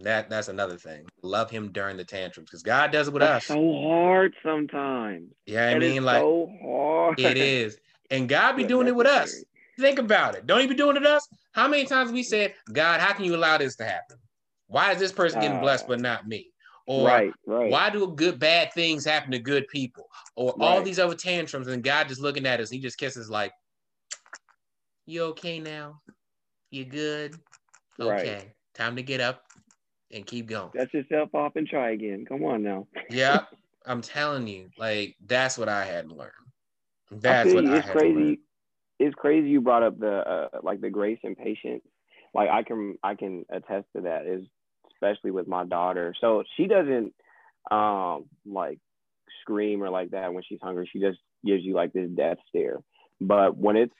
that that's another thing. Love him during the tantrums because God does it with that's us. So hard sometimes. Yeah, I mean, like so hard. It is, and God be doing it with us. Think about it. Don't he be doing it with us? How many times we said, God, how can you allow this to happen? Why is this person getting uh, blessed but not me? Or right, right. why do good bad things happen to good people? Or right. all these other tantrums, and God just looking at us, he just kisses like, "You okay now? You good? Okay." Time to get up and keep going. Dust yourself off and try again. Come on now. yeah, I'm telling you, like that's what I had to learn. That's what I had crazy. to learn. It's crazy you brought up the uh, like the grace and patience. Like I can I can attest to that. Is especially with my daughter. So she doesn't um like scream or like that when she's hungry. She just gives you like this death stare. But when it's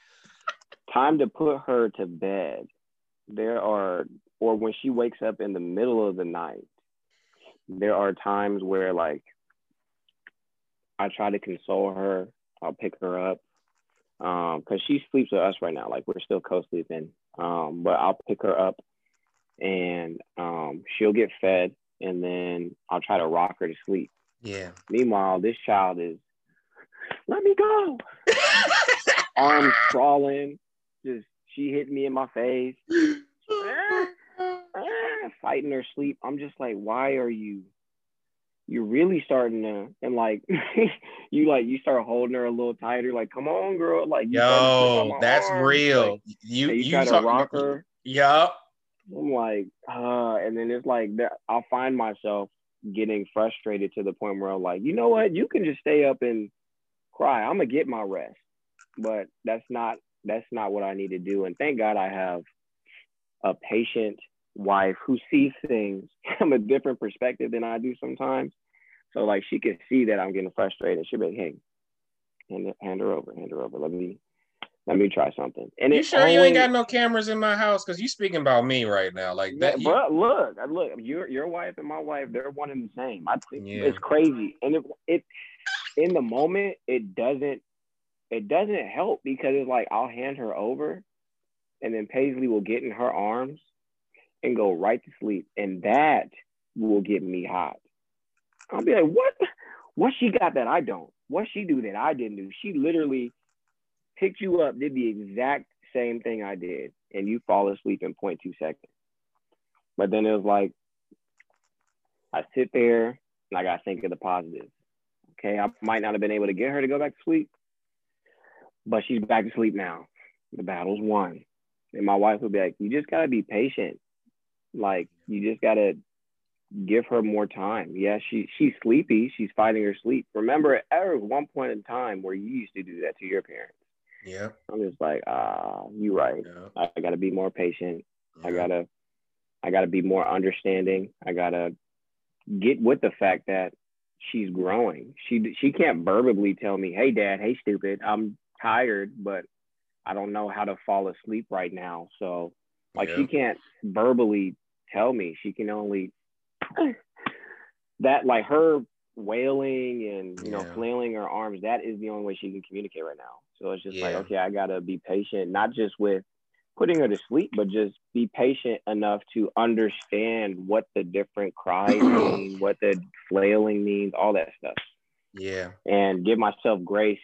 time to put her to bed, there are or when she wakes up in the middle of the night, there are times where like I try to console her. I'll pick her up because um, she sleeps with us right now. Like we're still co-sleeping, um, but I'll pick her up and um, she'll get fed, and then I'll try to rock her to sleep. Yeah. Meanwhile, this child is, let me go. Arms crawling, just she hit me in my face. fighting her sleep. I'm just like, why are you? You're really starting to, and like, you like you start holding her a little tighter. Like, come on, girl. Like, yo, that's arms. real. Like, you you, you try talk, to rock her. Yep. I'm like, uh, and then it's like that. I'll find myself getting frustrated to the point where I'm like, you know what? You can just stay up and cry. I'm gonna get my rest, but that's not that's not what I need to do. And thank God I have a patient wife who sees things from a different perspective than I do sometimes. So like she can see that I'm getting frustrated. She'll be like, hey, hand, hand her over, hand her over. Let me let me try something. And you sure you ain't got no cameras in my house? Because you speaking about me right now, like that. Yeah, But look, look, your your wife and my wife, they're one and the same. I think yeah. it's crazy, and it, it in the moment it doesn't it doesn't help because it's like I'll hand her over, and then Paisley will get in her arms, and go right to sleep. And that will get me hot. I'll be like, what? What she got that I don't? What she do that I didn't do? She literally picked you up, did the exact same thing I did, and you fall asleep in 0.2 seconds. But then it was like, I sit there and I gotta think of the positives. Okay, I might not have been able to get her to go back to sleep, but she's back to sleep now. The battle's won. And my wife would be like, You just gotta be patient. Like you just gotta give her more time. Yeah, she she's sleepy. She's fighting her sleep. Remember, at one point in time where you used to do that to your parents. Yeah. I'm just like, ah, you right. Yeah. I, gotta be more patient. I gotta I gotta be more understanding. I gotta get with the fact that she's growing. She she can't verbally tell me, "Hey, Dad, hey, stupid, I'm tired, but I don't know how to fall asleep right now." So, like, Yeah. she can't verbally tell me. She can only that like her wailing and you know Yeah. flailing her arms. That is the only way she can communicate right now. So it's just like, okay, I gotta be patient, not just with putting her to sleep, but just be patient enough to understand what the different cries mean, what the flailing means, all that stuff, Yeah. and give myself grace,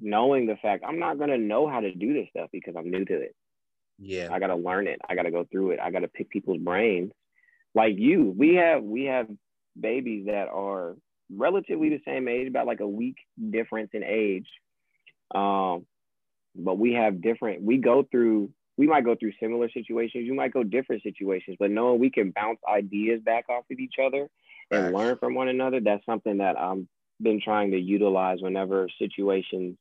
knowing the fact I'm not gonna know how to do this stuff because I'm new to it. Yeah. I gotta learn it. I gotta go through it. I gotta pick people's brains. Like you, we have we have babies that are relatively the same age, about like a week difference in age. Um, but we have different. We go through. We might go through similar situations. You might go different situations, but knowing we can bounce ideas back off of each other and learn from one another, that's something that I've been trying to utilize whenever situations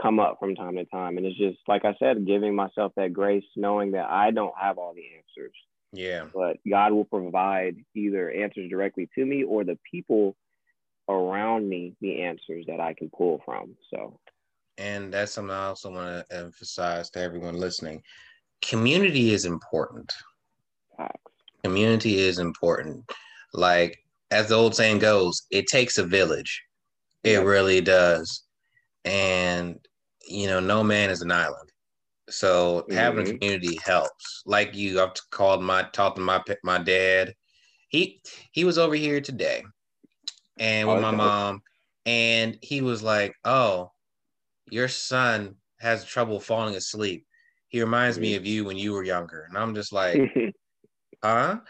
come up from time to time. And it's just like I said, giving myself that grace, knowing that I don't have all the answers, Yeah. but God will provide either answers directly to me or the people around me the answers that I can pull from. So And that's something I also want to emphasize to everyone listening. Community is important. facts. Community is important. Like as the old saying goes, it takes a village. It really does. And you know, no man is an island. So having a Mhm. community helps. Like you, I've called my talked to my my dad. He he was over here today, and with Oh, my mom, and he was like, "Oh, your son has trouble falling asleep. He reminds me Mhm. of you when you were younger." And I'm just like, huh?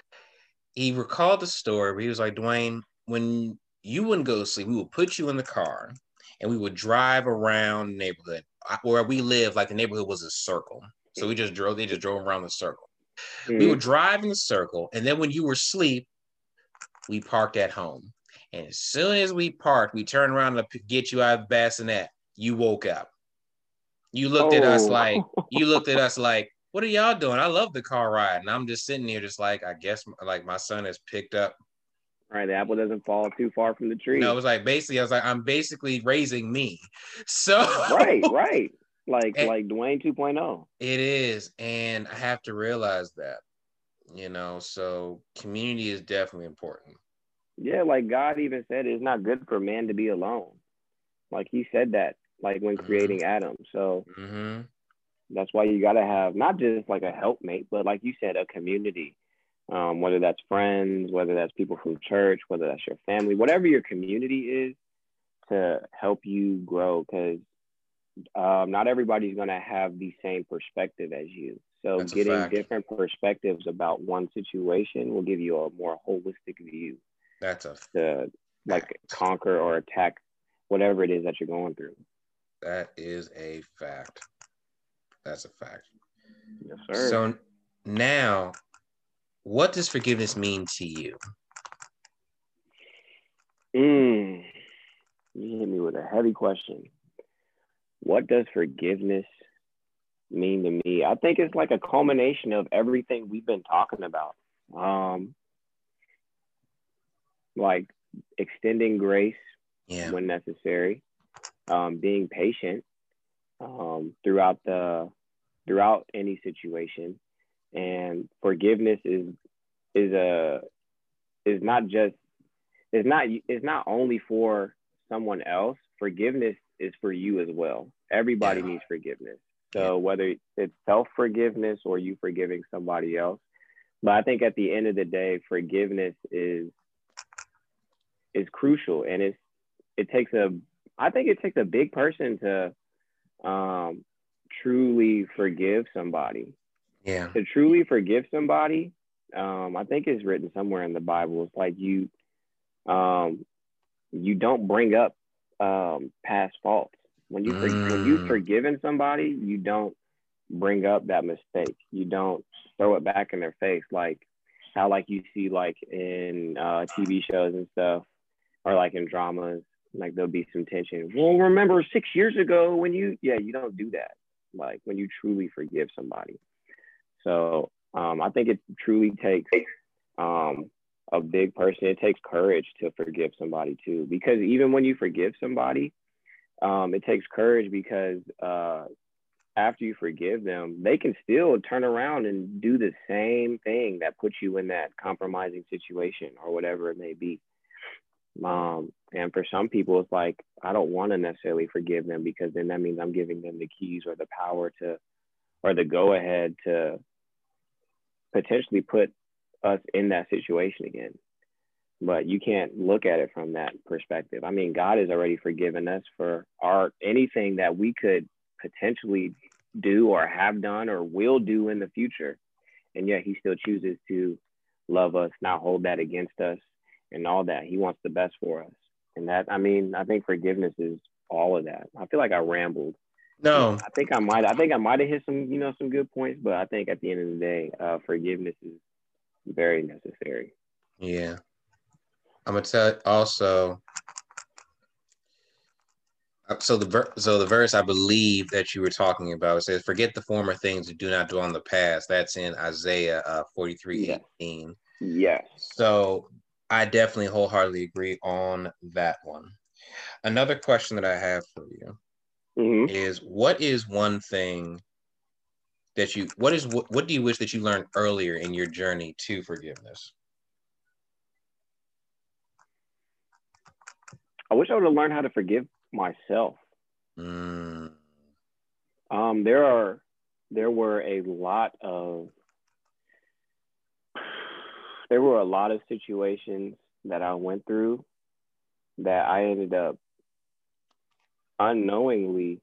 He recalled the story where he was like, Dwayne, when you wouldn't go to sleep, we would put you in the car and we would drive around the neighborhood. Where we live, like the neighborhood was a circle. So we just drove, they just drove around the circle. We Mhm. would drive in the circle. And then when you were asleep, we parked at home. And as soon as we parked, we turned around to get you out of the bassinet. You woke up. You looked at us Oh. like, you looked at us like, what are y'all doing? I love the car ride. And I'm just sitting here, just like, I guess, like my son has picked up. Right, the apple doesn't fall too far from the tree. No, it was like basically, I was like, I'm basically raising me. So, right, right. Like And- like Dwayne oh. 2.0. it is. And I have to realize that, you know, so community is definitely important. Yeah, like God even said it's not good for man to be alone. Like he said that, like when Mhm. creating Adam. So hmm that's why you gotta have not just like a helpmate, but like you said, a community. Um, whether that's friends, whether that's people from church, whether that's your family, whatever your community is, to help you grow. Because um, not everybody's gonna have the same perspective as you. So That's getting different perspectives about one situation will give you a more holistic view That's a to like conquer or attack whatever it is that you're going through. that is a fact. That's a fact. Yes, sir. So now, what does forgiveness mean to you? Mm, you hit me with a heavy question. What does forgiveness mean to me? I think it's like a culmination of everything we've been talking about. Um, like extending grace Yeah. when necessary, um, being patient um, throughout the throughout any situation, and forgiveness is is a is not just is not is not only for someone else. Forgiveness is for you as well. Everybody needs forgiveness. So whether it's self forgiveness or you forgiving somebody else, but I think at the end of the day, forgiveness is is crucial, and it's it takes a I think it takes a big person to um, truly forgive somebody. Yeah. To truly forgive somebody, um, I think it's written somewhere in the Bible. It's like you um, you don't bring up um, past faults when you for, when you've Mm. forgiven somebody. You don't bring up that mistake. You don't throw it back in their face like how like you see like in uh, TV shows and stuff or like in dramas like there'll be some tension. Well, remember six years ago when you, yeah, you don't do that. Like when you truly forgive somebody. So um, I think it truly takes um, a big person. It takes courage to forgive somebody too, because even when you forgive somebody, um, it takes courage because uh, after you forgive them, they can still turn around and do the same thing that puts you in that compromising situation or whatever it may be. Um, and for some people, it's like, I don't want to necessarily forgive them because then that means I'm giving them the keys or the power to, or the go ahead to potentially put us in that situation again. But you can't look at it from that perspective. I mean, God has already forgiven us for our anything that we could potentially do or have done or will do in the future. And yet he still chooses to love us, not hold that against us and all that. He wants the best for us. And that, I mean, I think forgiveness is all of that. I feel like I rambled. No, I think I might. I think I might have hit some, you know, some good points. But I think at the end of the day, uh, forgiveness is very necessary. Yeah, I'm gonna tell also. Uh, so the ver- so the verse I believe that you were talking about says, "Forget the former things and do not dwell on the past." That's in Isaiah uh, 43, Yes. 18. Yes. So I definitely wholeheartedly agree on that one. Another question that I have for you hmm is what is one thing that you what is what, what do you wish that you learned earlier in your journey to forgiveness? I wish I would have learned how to forgive myself. Mm, Um, there are there were a lot of there were a lot of situations that I went through that I ended up unknowingly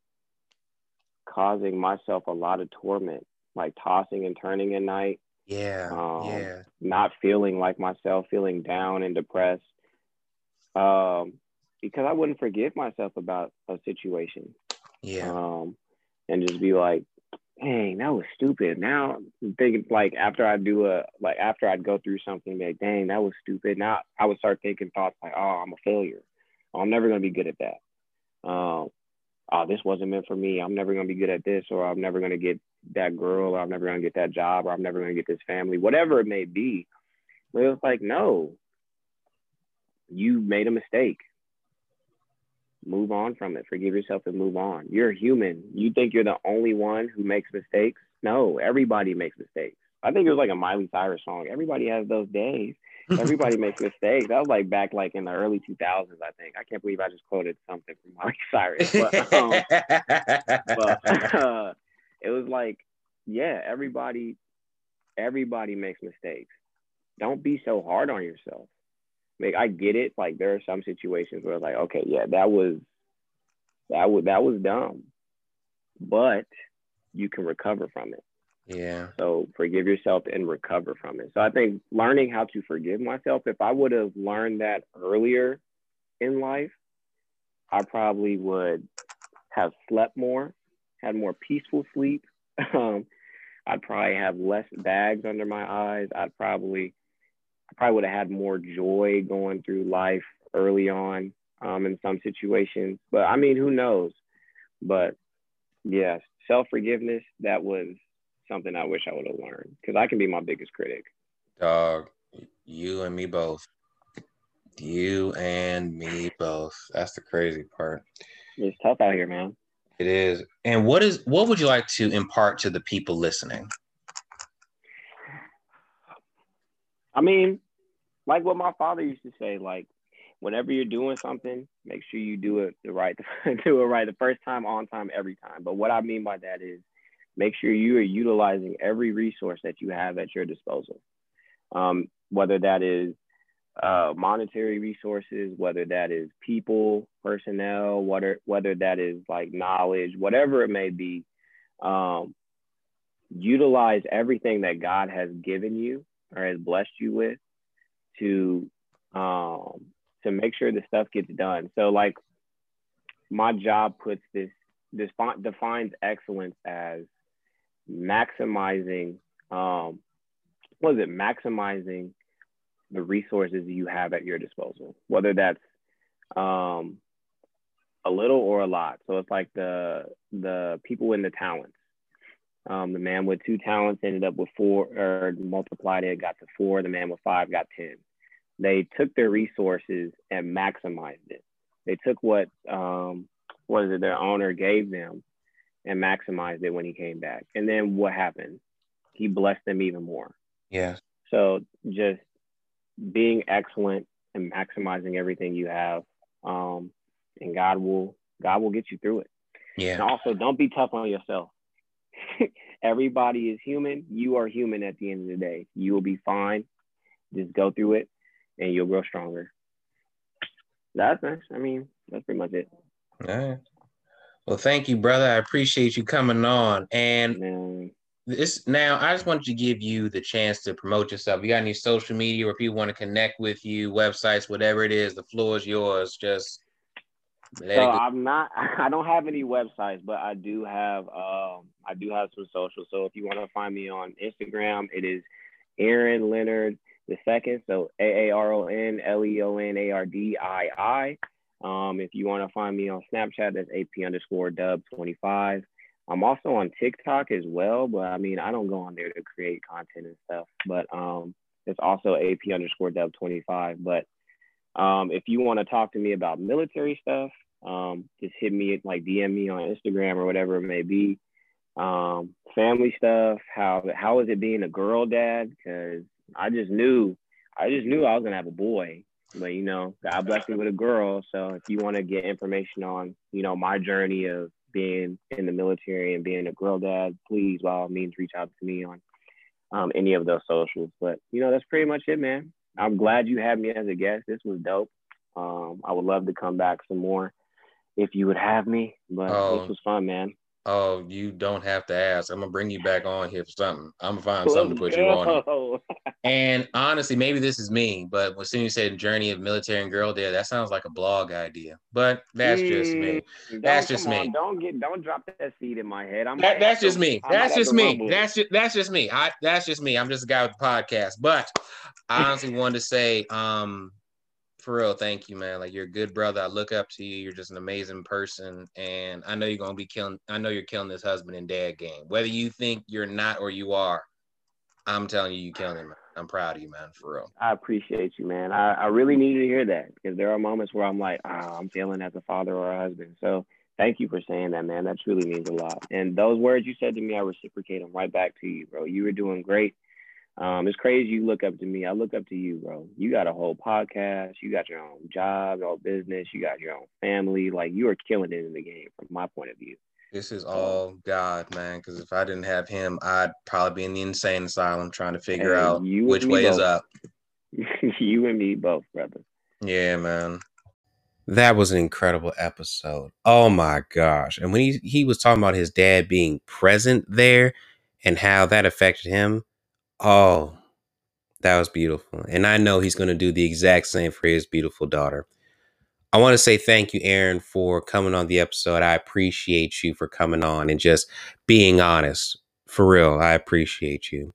causing myself a lot of torment, like tossing and turning at night, yeah, Um, yeah, not feeling like myself, feeling down and depressed. Um, because I wouldn't forgive myself about a situation. yeah, um, and just be like, dang, that was stupid. Now I'm thinking like after I do a like after I'd go through something, like, dang, that was stupid. Now I would start thinking thoughts like, oh, I'm a failure. Oh, I'm never gonna be good at that. Um, oh, this wasn't meant for me. I'm never gonna be good at this, or I'm never gonna get that girl, or I'm never gonna get that job, or I'm never gonna get this family, whatever it may be. But it was like, no, you made a mistake. Move on from it. Forgive yourself and move on. You're human. You think you're the only one who makes mistakes? No everybody makes mistakes. I think it was like a miley cyrus song. Everybody has those days everybody makes mistakes that was like back like in the early 2000s i think i can't believe i just quoted something from miley cyrus but, um, but uh, it was like yeah everybody everybody makes mistakes don't be so hard on yourself like I get it. Like there are some situations where it's like, okay, yeah, that was that was that was dumb. But you can recover from it. Yeah, So forgive yourself and recover from it. So I think learning how to forgive myself, if I would have learned that earlier in life, I probably would have slept more, had more peaceful sleep. Um, I'd probably have less bags under my eyes. I'd probably I probably would have had more joy going through life early on um, in some situations. But I mean, who knows? But yes, self forgiveness, that was something I wish I would have learned because I can be my biggest critic. dog, you and me both. You and me both. That's the crazy part. It's tough out here, man. It is. And what is what would you like to impart to the people listening? I mean, like what my father used to say, like whenever you're doing something, make sure you do it the right do it right the first time, on time, every time. But what I mean by that is make sure you are utilizing every resource that you have at your disposal. Um, whether that is uh, monetary resources, whether that is people, personnel, whether whether that is like knowledge, whatever it may be, um, utilize everything that God has given you or has blessed you with to um, to make sure the stuff gets done. So like my job puts this this defines excellence as maximizing um, what is it maximizing the resources you have at your disposal, whether that's um, a little or a lot. So it's like the the people in the talents. Um, the man with two talents ended up with four, or multiplied it, got to four. The man with five got ten. They took their resources and maximized it. They took what um, what is it their owner gave them and maximized it when he came back. And then what happened? He blessed them even more. Yeah. So just being excellent and maximizing everything you have, um, and God will God will get you through it. Yeah. And also, don't be tough on yourself. Everybody is human. You are human at the end of the day. You will be fine. Just go through it, and you'll grow stronger. That's nice. I mean, that's pretty much it. All right. Well, thank you, brother. I appreciate you coming on. And Man. this now, I just wanted to give you the chance to promote yourself. You got any social media where people want to connect with you, websites, whatever it is? The floor is yours. Just so. I'm not. I don't have any websites, but I do have. Um, I do have some social. So if you want to find me on Instagram, it is Aaron Leonard the second. So A A R O N L E O N A R D I I. Um, if you want to find me on Snapchat, that's AP underscore dub 25. I'm also on TikTok as well, but I mean, I don't go on there to create content and stuff. But um, it's also AP underscore dub 25. But um, if you want to talk to me about military stuff, um, just hit me like DM me on Instagram or whatever it may be. Um, family stuff. How how is it being a girl dad? Because I just knew I just knew I was gonna have a boy, but you know, God blessed me with a girl. So if you want to get information on you know my journey of being in the military and being a girl dad, please by all means reach out to me on um, any of those socials. But you know, that's pretty much it, man. I'm glad you had me as a guest. This was dope. Um, I would love to come back some more if you would have me. But Oh. this was fun, man. Oh, you don't have to ask. I'm gonna bring you back on here for something. I'm gonna find something to put you on. And honestly, maybe this is me, but when soon you said journey of military and girl dad, that sounds like a blog idea. But that's just me. That's just come on, me. Don't get don't drop that seed in my head. I'm That, that's just me. I might That's just me. That's just that's just me. I that's just me. I'm just a guy with the podcast. But I honestly wanted to say, um, for real, thank you, man. Like you're a good brother. I look up to you. You're just an amazing person, and I know you're gonna be killing. I know you're killing this husband and dad game. Whether you think you're not or you are, I'm telling you, you're killing man. I'm proud of you, man. For real. I appreciate you, man. I, I really needed to hear that because there are moments where I'm like, ah, I'm failing as a father or a husband. So thank you for saying that, man. That truly means a lot. And those words you said to me, I reciprocate them right back to you, bro. You were doing great. Um, it's crazy you look up to me. I look up to you, bro. You got a whole podcast. You got your own job, your own business. You got your own family. Like you are killing it in the game from my point of view. This is all God, man. Because if I didn't have him, I'd probably be in the insane asylum trying to figure Hey, out you which and me way is up. you and me both, brother. Yeah, man. That was an incredible episode. Oh my gosh. And when he, he was talking about his dad being present there and how that affected him, oh, that was beautiful. And I know he's going to do the exact same for his beautiful daughter. I want to say thank you, Aaron, for coming on the episode. I appreciate you for coming on and just being honest. For real, I appreciate you.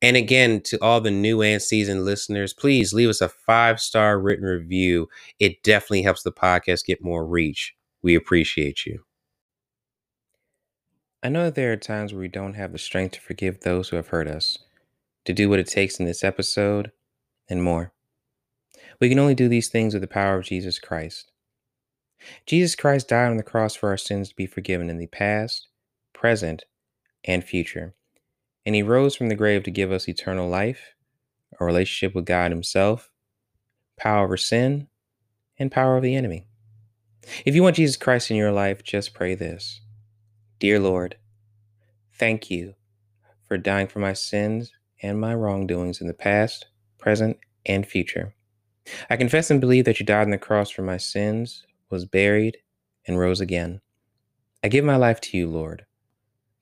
And again, to all the new and seasoned listeners, please leave us a five star written review. It definitely helps the podcast get more reach. We appreciate you. I know that there are times where we don't have the strength to forgive those who have hurt us, to do what it takes in this episode, and more. We can only do these things with the power of Jesus Christ. Jesus Christ died on the cross for our sins to be forgiven in the past, present, and future. And he rose from the grave to give us eternal life, a relationship with God Himself, power over sin, and power over the enemy. If you want Jesus Christ in your life, just pray this Dear Lord, thank you for dying for my sins and my wrongdoings in the past, present, and future. I confess and believe that you died on the cross for my sins, was buried, and rose again. I give my life to you, Lord.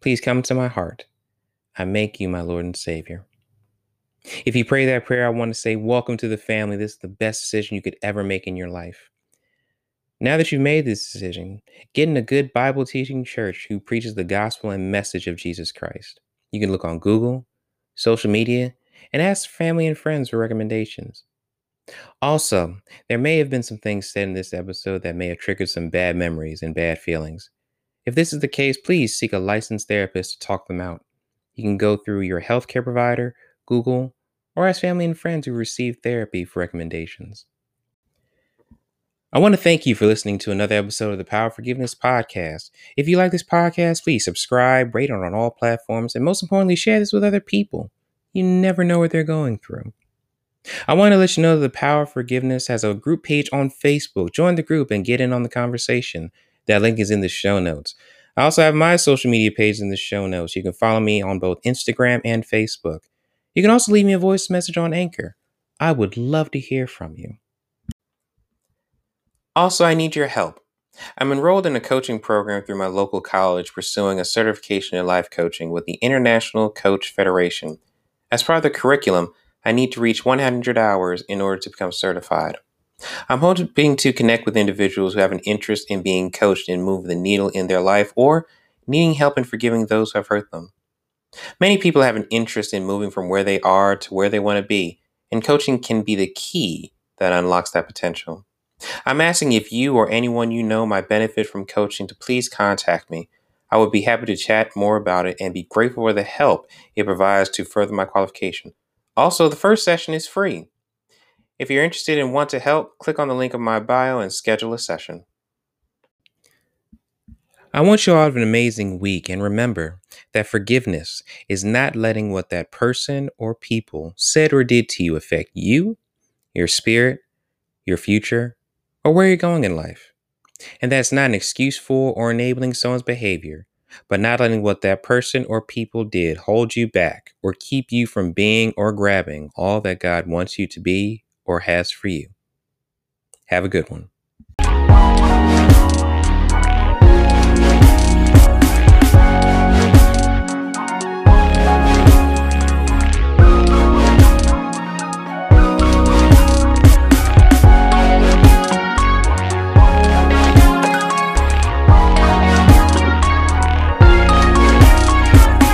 Please come to my heart. I make you my Lord and Savior. If you pray that prayer, I want to say, Welcome to the family. This is the best decision you could ever make in your life. Now that you've made this decision, get in a good Bible teaching church who preaches the gospel and message of Jesus Christ. You can look on Google, social media, and ask family and friends for recommendations. Also, there may have been some things said in this episode that may have triggered some bad memories and bad feelings. If this is the case, please seek a licensed therapist to talk them out. You can go through your healthcare provider, Google, or ask family and friends who received therapy for recommendations. I want to thank you for listening to another episode of the Power of Forgiveness podcast. If you like this podcast, please subscribe, rate it on all platforms, and most importantly, share this with other people. You never know what they're going through. I want to let you know that the Power of Forgiveness has a group page on Facebook. Join the group and get in on the conversation. That link is in the show notes. I also have my social media page in the show notes. You can follow me on both Instagram and Facebook. You can also leave me a voice message on Anchor. I would love to hear from you. Also, I need your help. I'm enrolled in a coaching program through my local college pursuing a certification in life coaching with the International Coach Federation. As part of the curriculum, I need to reach 100 hours in order to become certified. I'm hoping to connect with individuals who have an interest in being coached and move the needle in their life or needing help in forgiving those who have hurt them. Many people have an interest in moving from where they are to where they want to be, and coaching can be the key that unlocks that potential. I'm asking if you or anyone you know might benefit from coaching to please contact me. I would be happy to chat more about it and be grateful for the help it provides to further my qualification. Also, the first session is free. If you're interested and want to help, click on the link in my bio and schedule a session. I want you all to have an amazing week and remember that forgiveness is not letting what that person or people said or did to you affect you, your spirit, your future, or where you're going in life. And that's not an excuse for or enabling someone's behavior, but not letting what that person or people did hold you back or keep you from being or grabbing all that God wants you to be or has for you. Have a good one.